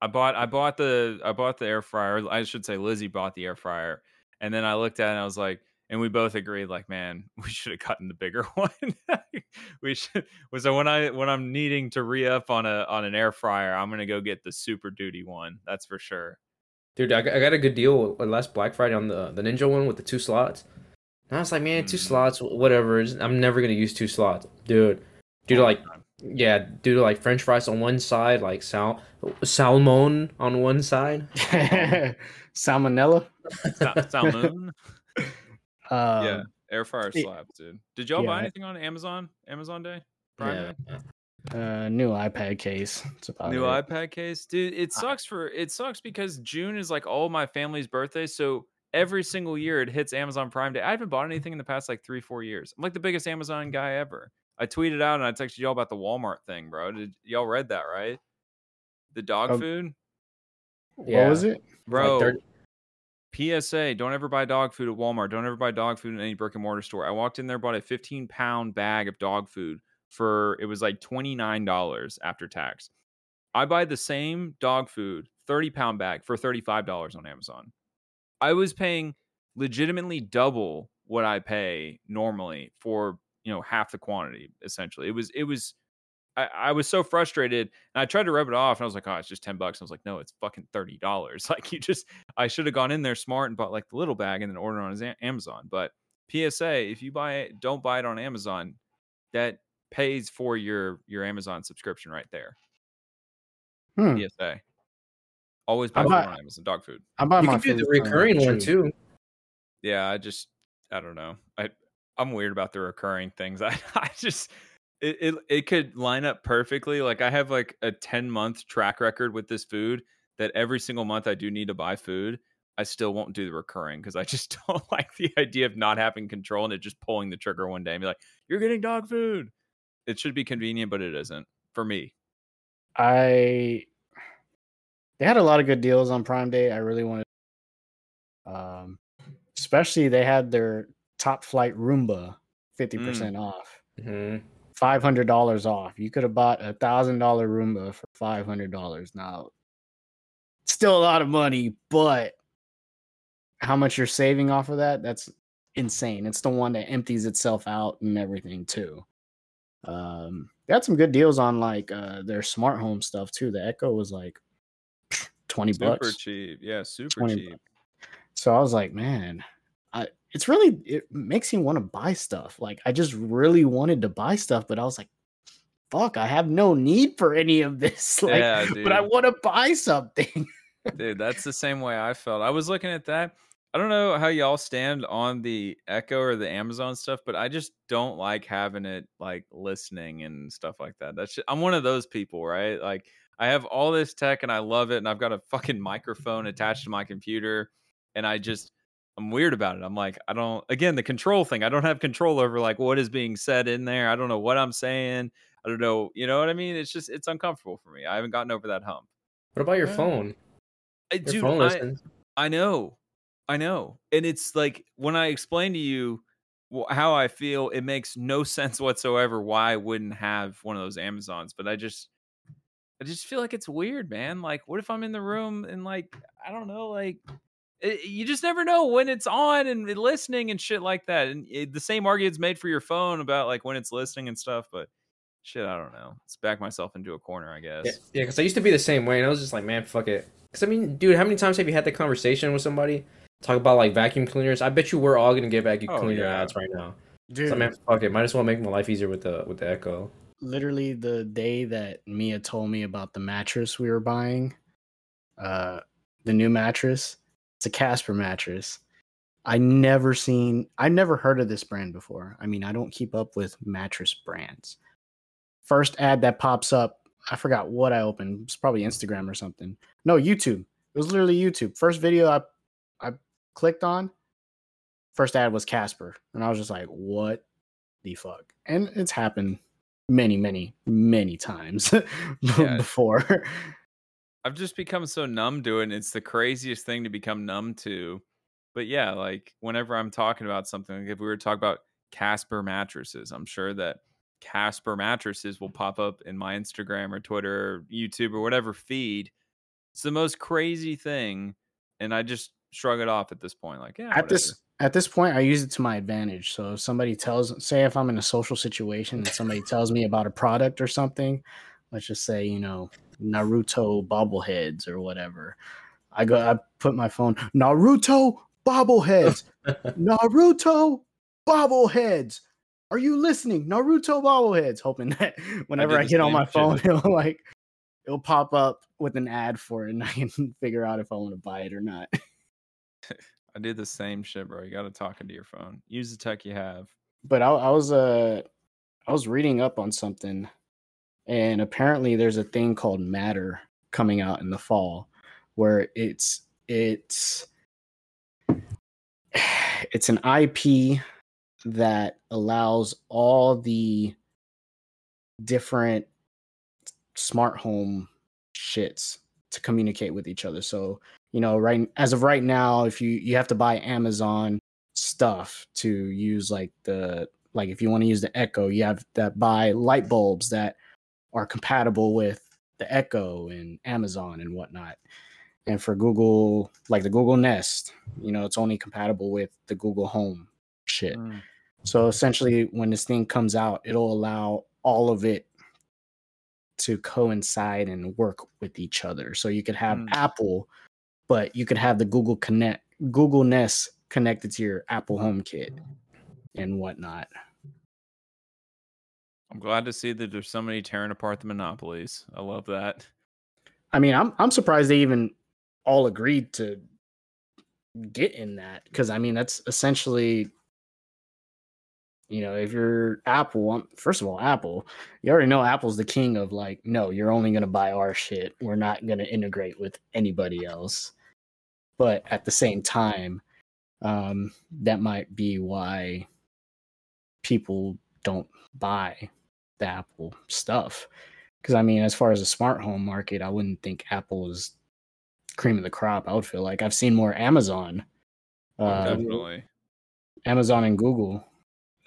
I bought I bought the I bought the air fryer. I should say Lizzie bought the air fryer. And then I looked at it and I was like, and we both agreed, like, man, (laughs) we should have gotten the bigger (laughs) one. we should so when I when I'm needing to re up on a on an air fryer, I'm gonna go get the super duty one. That's for sure. Dude, I got, I got a good deal last Black Friday on the the Ninja one with the two slots. And I was like, man, two Mm. slots, whatever. I'm never gonna use two slots, dude. Due to like, yeah, due to like French fries on one side, like sal salmon on one side. (laughs) Salmonella. Sal- Salmoon. Um, yeah. Air fryer it- slaps, dude. Did y'all buy anything on Amazon? Amazon Day? Prime Yeah. Day? Uh, new iPad case. That's about New it. iPad case, dude. It sucks for it sucks because June is like all my family's birthday. So every single year it hits Amazon Prime Day. I haven't bought anything in the past like three, four years. I'm like the biggest Amazon guy ever. I tweeted out and I texted y'all about the Walmart thing, bro. Did y'all read that right? The dog Um, food, What was it? bro. 30 PSA: Don't ever buy dog food at Walmart. Don't ever buy dog food in any brick and mortar store. I walked in there, bought a 15 pound bag of dog food for it was like 29 dollars after tax. I buy the same dog food 30 pound bag for 35 dollars on Amazon. I was paying legitimately double what I pay normally for you know half the quantity. Essentially, it was it was. I, I was so frustrated and I tried to rub it off and I was like, oh, it's just 10 bucks. I was like, no, it's fucking $30. (laughs) Like you just, I should have gone in there smart and bought like the little bag and then ordered on Amazon. But PSA, if you buy it, don't buy it on Amazon. That pays for your your Amazon subscription right there. Hmm. PSA. Always buy I buy- on Amazon. Dog food. I buy You my can do the recurring one too. Yeah, I just I don't know. I I'm weird about the recurring things. (laughs) I I just it, it it could line up perfectly. Like I have like a 10 month track record with this food that every single month I do need to buy food. I still won't do the recurring because I (laughs) just don't like the idea of not having control and it just pulling the trigger one day and be like, "You're getting dog food." It should be convenient, but it isn't for me. I they had a lot of good deals on Prime Day. I really wanted, um, especially they had their top flight Roomba fifty percent off, hmm five hundred dollars off. You could have bought a thousand dollar Roomba for five hundred dollars. Now, still a lot of money, but how much you're saving off of that? That's insane. It's the one that empties itself out and everything too. Um, they had some good deals on like uh their smart home stuff too. The Echo was like twenty Super bucks. Super cheap. Yeah, super 20 cheap. So I was like, man, I it's really it makes me want to buy stuff. Like I just really wanted to buy stuff, but I was like, fuck, I have no need for any of this. (laughs) Like, Yeah, but I want to buy something. (laughs) Dude, that's the same way I felt. I was looking at that. I don't know how y'all stand on the Echo or the Amazon stuff, but I just don't like having it like listening and stuff like that. That's just, I'm one of those people, right? Like I have all this tech and I love it, and I've got a fucking microphone attached to my computer, and I just I'm weird about it. I'm like, I don't again the control thing. I don't have control over like what is being said in there. I don't know what I'm saying. I don't know. You know what I mean? It's just it's uncomfortable for me. I haven't gotten over that hump. What about your Yeah. phone? I, Your dude, phone I- listens. I know. I know. And it's like when I explain to you how I feel, it makes no (laughs) sense whatsoever why I wouldn't have one of those Amazons. But I just, I just feel like it's weird, man. Like, what if I'm in the room and like, I don't know, like, it, you just never know when it's on and eh, listening and shit like that. And it, the same argument's made for your phone about like when it's listening and stuff. But shit, I don't know. Let's back myself into a corner, I guess. Yeah, yeah, because I used to be the same way, and I was just like, man, fuck it. Because I mean, dude, how many times have you had that conversation with somebody? Talk about like vacuum cleaners. I bet you we're all gonna get vacuum Oh, cleaner yeah. ads right now. Dude, So man, fuck it. Might as well make my life easier with the with the Echo. literally the day that Mia told me about the mattress we were buying, uh, the new mattress. It's a Casper mattress. I never seen, I never heard of this brand before. I mean, I don't keep up with mattress brands. First ad that pops up, I forgot what I opened. It's probably Instagram or something. No, YouTube. It was literally YouTube. First video I I clicked on, first ad was Casper, and I was just like, "What the fuck?" And it's happened many, many, many times (laughs) Yeah. before. I've just become so numb to it. And it's the craziest thing to become numb to. But yeah, like whenever I'm talking about something, like if we were to talk about Casper mattresses, I'm sure that Casper mattresses will pop up in my Instagram or Twitter or YouTube or whatever feed. It's the most crazy thing. And I just shrug it off at this point. Like, yeah, at this at this point, I use it to my advantage. So if somebody tells, say, if I'm in a social situation and somebody tells me about a product or something, let's just say, you know, Naruto bobbleheads or whatever. I go, I put my phone, Naruto bobbleheads, (laughs) Naruto bobbleheads. Are you listening? Naruto bobbleheads. Hoping that (laughs) whenever I, the get on my shit. phone, (laughs) it'll like it'll pop up with an ad for it, and I can figure out if I want to buy it or not. I did the same shit, bro. You got to talk into your phone. Use the tech you have. but I, I was uh I was reading up on something, and apparently there's a thing called Matter coming out in the fall, where it's it's (sighs) it's an IP that allows all the different smart home shits to communicate with each other. So, you know, right as of right now, if you you have to buy Amazon stuff to use like the like if you want to use the Echo, you have to buy light bulbs that are compatible with the Echo and Amazon and whatnot. And for Google, like the Google Nest, you know, it's only compatible with the Google Home shit. Mm. So essentially, when this thing comes out, it'll allow all of it to coincide and work with each other. So you could have Mm. Apple, but you could have the Google Connect, Google Nest connected to your Apple HomeKit and whatnot. I'm glad to see that there's somebody tearing apart the monopolies. I love that. I mean, I'm I'm surprised they even all agreed to get in that because I mean that's essentially, you know, if you're Apple, um, first of all, Apple, you already know Apple's the king of like, no, you're only gonna buy our shit. We're not gonna integrate with anybody else. But at the same time, um, that might be why people don't buy the Apple stuff. Because I mean, as far as the smart home market, I wouldn't think Apple is cream of the crop. I would feel like I've seen more Amazon, Oh, uh, definitely. Amazon and Google,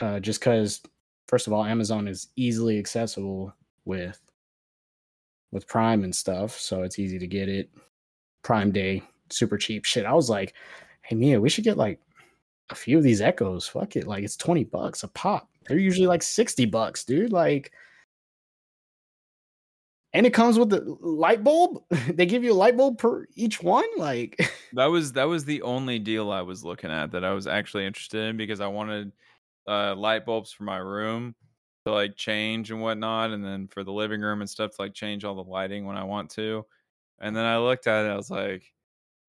uh, just because first of all, Amazon is easily accessible with with Prime and stuff, so it's easy to get it. Prime Day, super cheap shit. I was like, hey Mia, we should get like a few of these Echoes. Fuck it, like it's twenty bucks a pop. They're usually like sixty bucks, dude. Like. And it comes with the light bulb. (laughs) they give you a light bulb per each one. Like, (laughs) That was that was the only deal I was looking at that I was actually interested in because I wanted uh, light bulbs for my room to like change and whatnot, and then for the living room and stuff to like change all the lighting when I want to. And then I looked at it, I was like,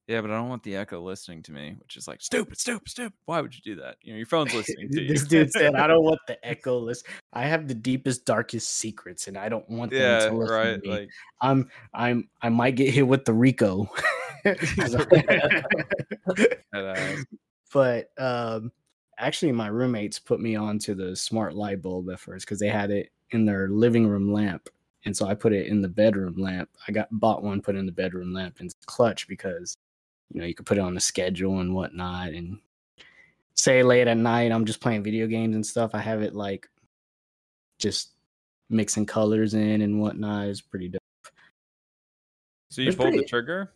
"Yeah, but I don't want the echo listening to me," which is like stupid, stupid, stupid. Why would you do that? You know, your phone's (laughs) listening to you. this dude said, "I don't want the echo list. I have the deepest, darkest secrets, and I don't want them yeah, to listen right. to me. Like, I'm, I'm, I might get hit with the Rico." (laughs) (laughs) but um, actually, my roommates put me on to the smart light bulb at first because they had it in their living room lamp, and so I put it in the bedroom lamp. I got bought one, put in the bedroom lamp, and it's clutch because you know you could put it on the schedule and whatnot, and say late at night I'm just playing video games and stuff. I have it like just mixing colors in and whatnot. It's pretty dope. so you It's pulled the trigger.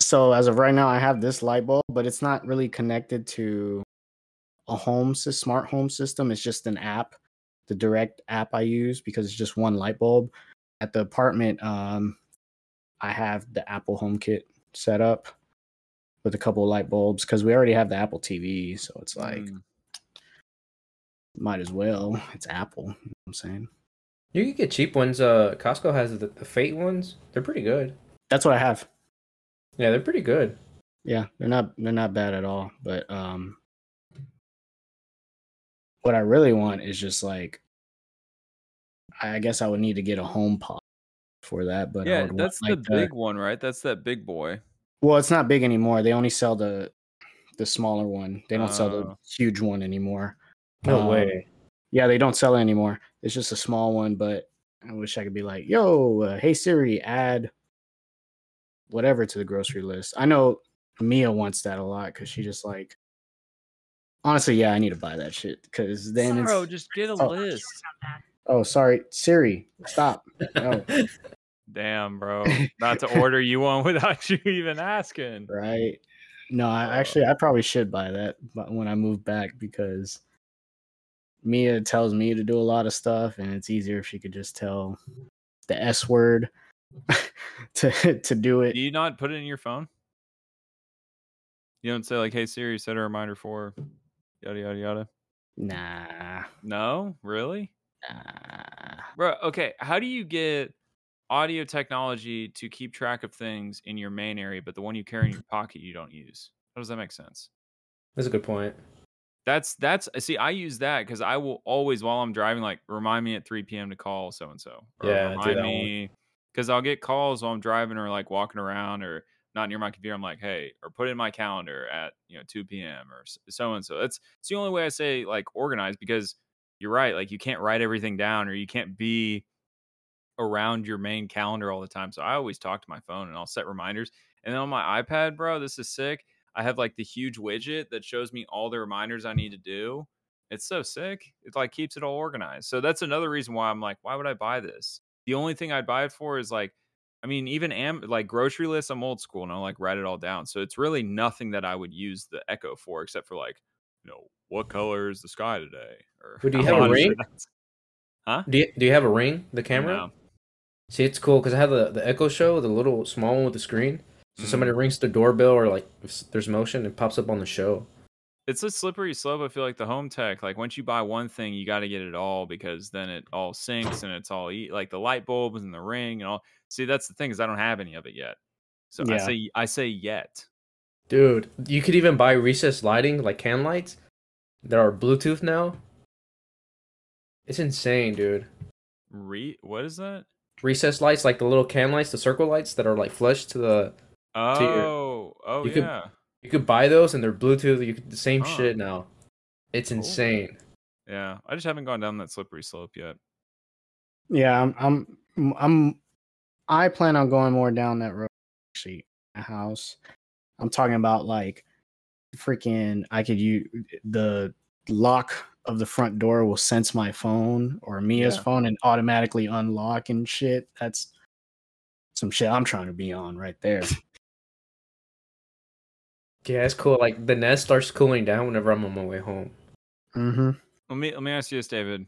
so as of right now i have this light bulb but it's not really connected to a home smart home system it's just an app the direct app i use because it's just one light bulb at the apartment um i have the apple HomeKit set up with a couple of light bulbs because we already have the apple tv so it's like Mm. might as well it's apple you know what i'm saying You can get cheap ones. Uh, Costco has the, the Feit ones. They're pretty good. that's what i have Yeah, they're pretty good. Yeah, they're not they're not bad at all. But um what I really want is just like I guess I would need to get a HomePod for that, but yeah, would want, that's the like, big one, right? That's that big boy. well, it's not big anymore. They only sell the the smaller one. They don't sell the Oh. huge one anymore. No Um, way. Yeah, they don't sell it anymore. It's just a small one, but I wish I could be like, "Yo, uh, hey Siri, add whatever to the grocery list." I know Mia wants that a lot because she just like, honestly, yeah, I need to buy that shit because then Bro, it's. just get a Oh. list. Oh, sorry, Siri, stop. No, (laughs) Damn, bro. Not to order you one (laughs) without you even asking. right? No, I actually I probably should buy that, when I move back because Mia tells me to do a lot of stuff, and it's easier if she could just tell the S word (laughs) to to do it. Do you not put it in your phone? You don't say like, "Hey Siri, set a reminder for yada yada yada." Nah, No, really. Uh. bro. Okay, how do you get audio technology to keep track of things in your main area, but the one you carry in your (laughs) pocket you don't use? How does that make sense? That's a good point. That's that's see, I use that because I will always while I'm driving, like remind me at 3 p.m. to call so and so. Yeah, remind me because I'll get calls while I'm driving or like walking around or not near my computer, I'm like, hey, or put it in my calendar at you know 2 p.m. or so and so. That's it's the only way I say like organized because you're right. Like you can't write everything down or you can't be around your main calendar all the time. So I always talk to my phone and I'll set reminders. And then on my iPad, bro, this is sick. I have like the huge widget that shows me all the reminders I need to do. It's so sick. It like keeps it all organized. So that's another reason why I'm like, why would I buy this? The only thing I'd buy it for is like, I mean, even am like grocery lists. I'm old school and I'll like write it all down. So it's really nothing that I would use the Echo for, except for like, you know, what color is the sky today? Or do you have a ring? Huh? Do you, do you have a ring? The camera? No. See, it's cool because I have the, the Echo Show, the little small one with the screen. So somebody Mm. rings the doorbell or like if there's motion, it pops up on the show. it's a slippery slope. I feel like the home tech, like once you buy one thing, you got to get it all because then it all syncs and it's all e- like the light bulbs and the ring and all. See, that's the thing is I don't have any of it yet. So I say I say yet. Dude, you could even buy recessed lighting, like can lights. That are Bluetooth now. It's insane, dude. Re what is that? Recessed lights, like the little can lights, the circle lights that are like flush to the. your- Oh, oh you could- yeah, You could buy those and they're Bluetooth. You could the same Huh. shit now. It's Cool. insane. yeah. I just haven't gone down that slippery slope yet. Yeah, I'm I'm I'm I plan on going more down that road actually a house. I'm talking about like freaking I could use the lock of the front door will sense my phone or Mia's Yeah. phone and automatically unlock and shit. That's some shit I'm trying to be on right there. Yeah, it's cool. Like the Nest starts cooling down whenever I'm on my way home. mm-hmm. Let me let me ask you this, David.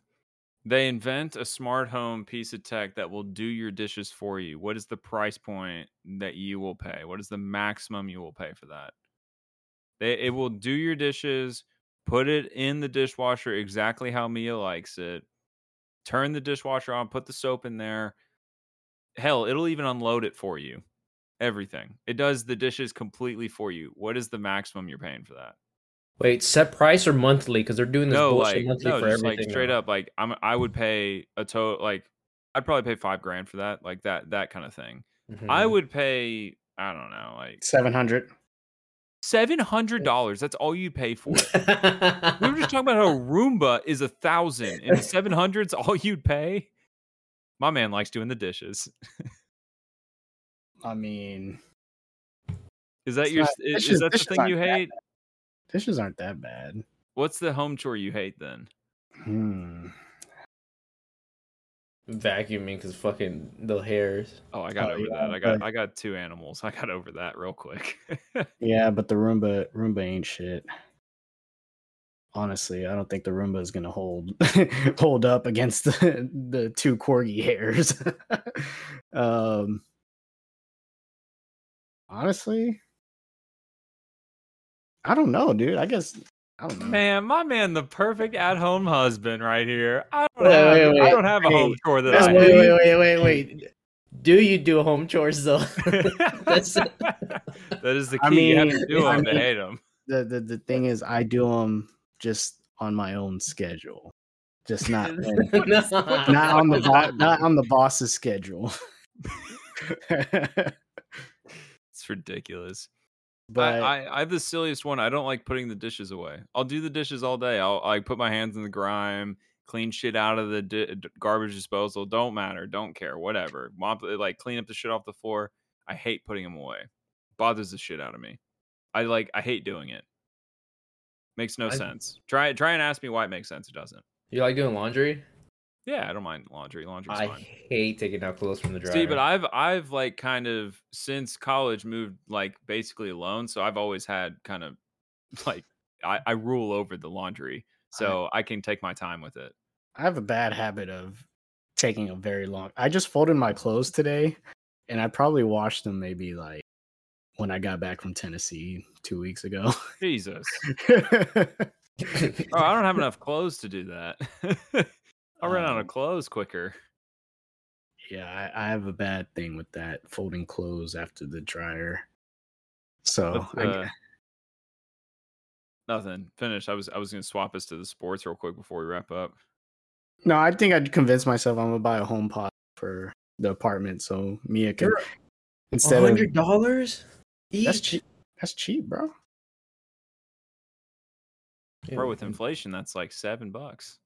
They invent a smart home piece of tech that will do your dishes for you. What is the price point that you will pay? What is the maximum you will pay for that? They, it will do your dishes, put it in the dishwasher exactly how Mia likes it, turn the dishwasher on, put the soap in there. Hell, it'll even unload it for you. Everything. It does the dishes completely for you. What is the maximum you're paying for that? Wait, set price or monthly? Because they're doing this no, bullshit like monthly no, for just everything. like straight now. up. Like I'm, I would pay a total. Like I'd probably pay five grand for that. Like that, that kind of thing. I Mhm. would pay. I don't know, like Seven hundred. Seven hundred dollars. That's all you pay for it. we were just (laughs) talking about how a Roomba is a thousand, and the seven hundred's all you'd pay. My man likes doing the dishes. I mean Is that your? not- is, dishes- is that the thing you hate? dishes aren't that bad. What's the home chore you hate then? Hmm. Vacuuming because fucking the hairs. Oh, I got Oh, over yeah, that. I got but- I got two animals. (laughs) I got over that real quick. (laughs) Yeah, but the Roomba Roomba ain't shit. Honestly, I don't think the Roomba is gonna hold (laughs) hold up against the, the two corgi hairs. um honestly, I don't know, dude. I guess I don't know. Man, my man, the perfect at-home husband right here. I don't Wait, have, wait, I don't have a home Hey, chore that I wait, wait, wait, wait, wait. Do you do home chores though? (laughs) That's (laughs) (laughs) that is the key. I you have to mean, do I them to hate them. The, the the thing is I do them just on my own schedule. Just not when- not on the bo- not on the boss's schedule. It's ridiculous. But I, I, I have the silliest one. I don't like putting the dishes away. I'll do the dishes all day. I'll I put my hands in the grime, clean shit out of the di- garbage disposal. Don't matter. Don't care. Whatever. Mop uh, like clean up the shit off the floor. I hate putting them away. Bothers the shit out of me. I like. I hate doing it. Makes no I- sense. Try try and ask me why it makes sense. It doesn't. You like doing laundry? Yeah, I don't mind laundry. Laundry. I fine. hate taking out clothes from the dryer. See, but I've I've like kind of since college moved like basically alone, so I've always had kind of (laughs) like I, I rule over the laundry, so I can take my time with it. I have a bad habit of taking a very long. I just folded my clothes today, and I probably washed them maybe like when I got back from Tennessee two weeks ago. Jesus, (laughs) oh, I don't have enough clothes to do that. (laughs) I'll run out of Um, clothes quicker. yeah, I, I have a bad thing with that folding clothes after the dryer. So But, I, uh, nothing. Finish. I was I was gonna swap us to the sports real quick before we wrap up. no, I think I'd convince myself I'm gonna buy a HomePod for the apartment, so Mia can You're instead of hundred dollars. That's Each. cheap. That's cheap, bro. Yeah. Bro, with inflation, that's like seven bucks.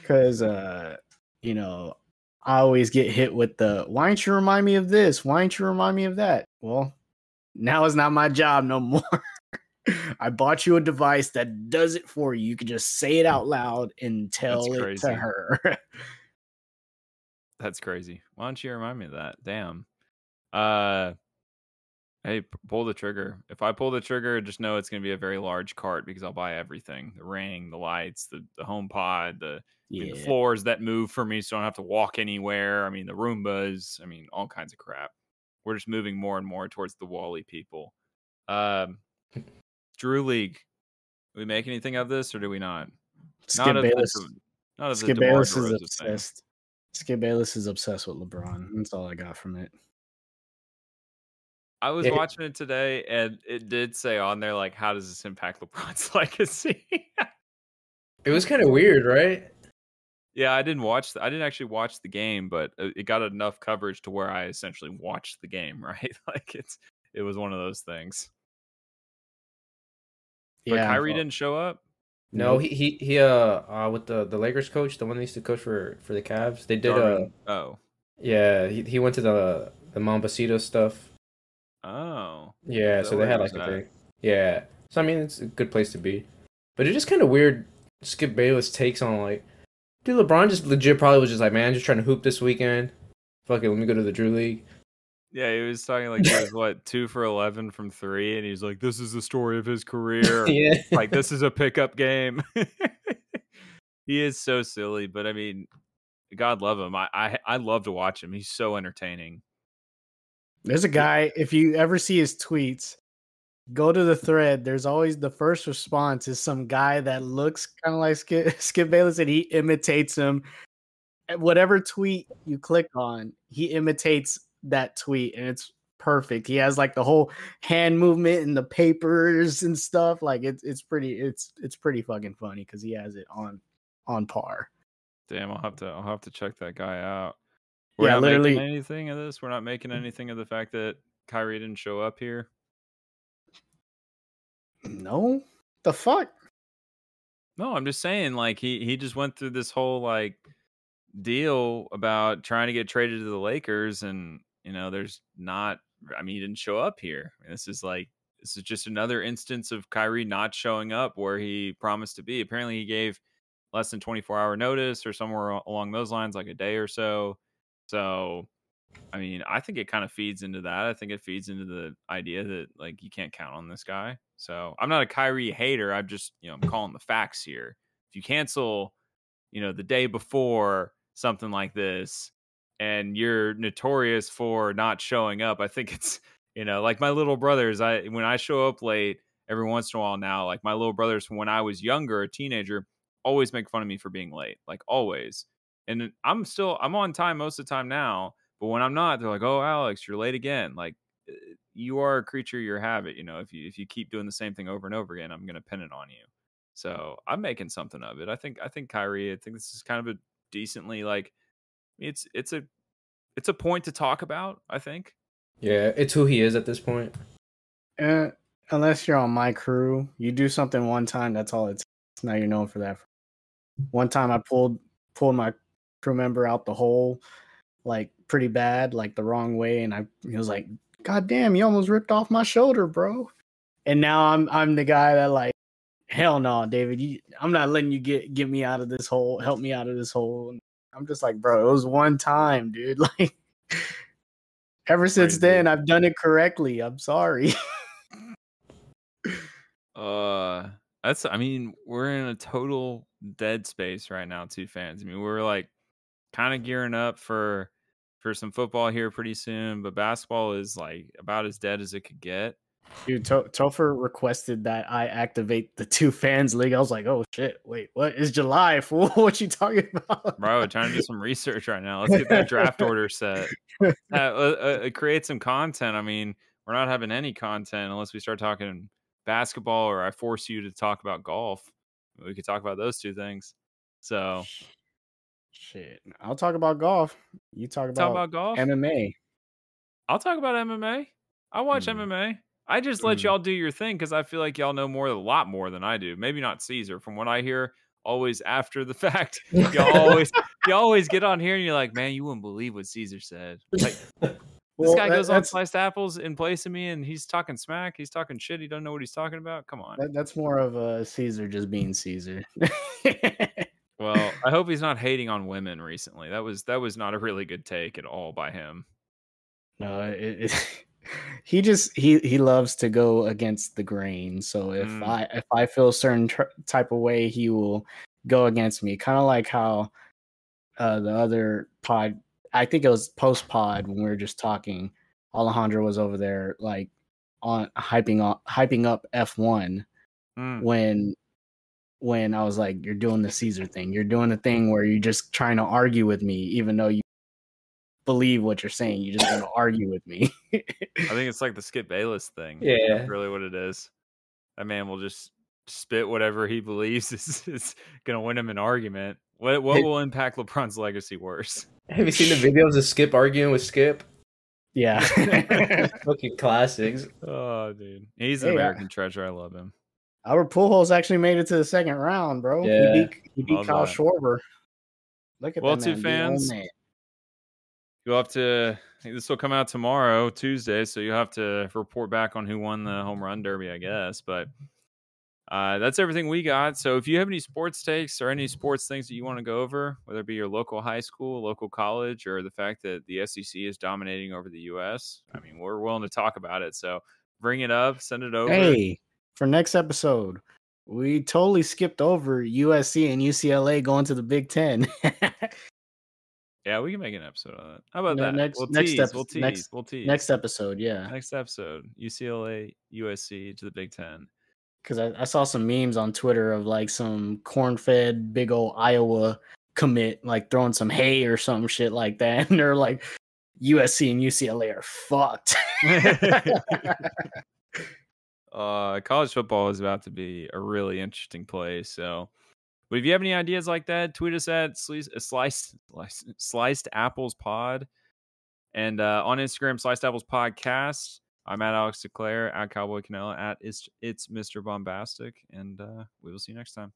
Because uh, you know, I always get hit with the why don't you remind me of this? Why don't you remind me of that? Well, now is not my job no more. (laughs) I bought you a device that does it for you. You can just say it out loud and tell it crazy. to her. (laughs) That's crazy. Why don't you remind me of that? Damn. Uh hey, pull the trigger. If I pull the trigger, just know it's gonna be a very large cart because I'll buy everything. The ring, the lights, the, the HomePod, the, I mean, the floors that move for me so I don't have to walk anywhere. I mean the Roombas, I mean, all kinds of crap. We're just moving more and more towards the WALL-E people. Um Drew League. We make anything of this or do we not? Skip not of Bayless. De- not of Skip Bayless is DeRozan thing. obsessed. Skip Bayless is obsessed with LeBron. That's all I got from it. I was Yeah. watching it today, and it did say on there like, "How does this impact LeBron's (laughs) legacy?" It was kind of weird, right? yeah, I didn't watch. The, I didn't actually watch the game, but it it got enough coverage to where I essentially watched the game. (laughs) Right, like it's it was one of those things. But Yeah, Kyrie didn't show up. No, he he he uh, uh with the the Lakers coach, the one that used to coach for for the Cavs. They did uh oh, yeah, he he went to the the Mombasito stuff. Oh, Yeah, So so they had like a that? thing. Yeah. So I mean, it's a good place to be. But it's just kind of weird Skip Bayless takes on like dude LeBron just legit probably was just like, man, I'm just trying to hoop this weekend. Fuck it, let me go to the Drew League. yeah. He was talking like he was what (laughs) two for eleven from three, and he's like, "This is the story of his career." (laughs) yeah. like this is a pickup game. (laughs) he is so silly, but I mean, God love him. I, I I love to watch him. He's so entertaining. There's a guy, if you ever see his tweets, go to the thread. There's always the first response is some guy that looks kind of like Skip, (laughs) Skip Bayless and he imitates him. Whatever tweet you click on, he imitates that tweet and it's perfect. He has like the whole hand movement and the papers and stuff. Like it's it's pretty it's it's pretty fucking funny because he has it on on par. Damn, I'll have to I'll have to check that guy out. We're Yeah, not literally- making anything of this. We're not making mm. anything of the fact that Kyrie didn't show up here. No, the fuck. No, I'm just saying, like he he just went through this whole like deal about trying to get traded to the Lakers, and you know, there's not. I mean, he didn't show up here. And this is like this is just another instance of Kyrie not showing up where he promised to be. Apparently, he gave less than 24 hour notice or somewhere along those lines, like a day or so. So, I mean, I think it kind of feeds into that. I think it feeds into the idea that like you can't count on this guy. So I'm not a Kyrie hater. I'm just, you know, I'm calling the facts here. If you cancel, you know, the day before something like this and you're notorious for not showing up, I think it's, you know, like my little brothers, I when I show up late every once in a while now, like my little brothers from when I was younger, a teenager, always make fun of me for being late. Like always. And I'm still I'm on time most of the time now, but when I'm not, they're like, "Oh, Alex, you're late again." Like uh, you are a creature of your habit, you know. If you if you keep doing the same thing over and over again, I'm going to pin it on you. So, I'm making something of it. I think I think Kyrie, I think this is kind of a decently like it's it's a it's a point to talk about, I think. Yeah, it's who he is at this point. Uh, unless you're on my crew, you do something one time. That's all it's. Now you're known for that. One time I pulled pulled my crew member out the hole, like pretty bad, like the wrong way, and I he was like, "God damn, you almost ripped off my shoulder, bro." And now I'm I'm the guy that like, hell no, David, you, I'm not letting you get get me out of this hole. Help me out of this hole. And I'm just like, bro, it was one time, dude. (laughs) Like. Ever since Crazy. then, I've done it correctly. I'm sorry. (laughs) Uh that's I mean, we're in a total dead space right now, two fans. I mean, we're like kind of gearing up for for some football here pretty soon, but basketball is like about as dead as it could get. Dude, to- Topher requested that I activate the two fans league. I was like, oh shit, wait, what is July? (laughs) Fool, what you talking about? Bro, trying to do some research right now. Let's get that draft order set. (laughs) Uh, uh, uh, create some content. I mean, we're not having any content unless we start talking basketball or I force you to talk about golf. We could talk about those two things. So, Shit, I'll talk about golf. You talk about, talk about golf. MMA. I'll talk about MMA. I watch Hmm. MMA. I just let Mm. y'all do your thing because I feel like y'all know more, a lot more than I do. Maybe not Caesar. From what I hear, always after the (laughs) fact, y'all always (laughs) you always get on here and you're like, man, you wouldn't believe what Caesar said. Like (laughs) this guy that- goes on sliced apples in place of me, and he's talking smack. He's talking shit. He doesn't know what he's talking about. Come on. That, that's more of a Caesar just being Caesar. Well, I hope he's not hating on women recently. That was that was not a really good take at all by him. no, it, it, (laughs) he just he he loves to go against the grain. So if Mm. I if I feel a certain tr- type of way, he will go against me. Kind of like how uh, the other pod, I think it was post pod when we were just talking. Alejandro was over there like on hyping up hyping up F one Mm. when when I was like, "You're doing the Caesar thing. You're doing the thing where you're just trying to argue with me, even though you believe what you're saying. You just want to (coughs) argue with me." I think (laughs) it's like the Skip Bayless thing. Yeah. That's really what it is. That man will just spit whatever he believes (laughs) is, is gonna win him an argument. What what Hey- will impact LeBron's legacy worse? Have you seen the videos of Skip arguing with Skip? yeah. (laughs) Fucking classics. Oh, dude, he's an Hey, I- American treasure. I love him. Our Pujols actually made it to the second round, bro. Yeah. He beat he beat Kyle that. Schwarber. Look at Well, that two man, being old fans, man. You'll have to. This will come out tomorrow, Tuesday. So you have to report back on who won the home run derby, I guess. But uh, that's everything we got. So if you have any sports takes or any sports things that you want to go over, whether it be your local high school, local college, or the fact that the SEC is dominating over the U.S., I mean, we're willing to talk about it. So bring it up, send it over. Hey, for next episode, we totally skipped over USC and UCLA going to the Big Ten. (laughs) Yeah, we can make an episode on that. How about No, that? next- we'll next tease. epi- we'll tease. next- we'll tease. next episode, yeah. next episode. UCLA, USC to the Big Ten. because I, I saw some memes on Twitter of like some corn-fed big old Iowa commit like throwing some hay or some shit like that, (laughs) and they're like USC and UCLA are fucked. (laughs) uh college football is about to be a really interesting place so but if you have any ideas like that tweet us at sliced sliced, (laughs) sliced, sliced apples pod and uh on instagram sliced apples podcast i'm at alex declare at cowboy canela at it's it's mr bombastic and uh we will see you next time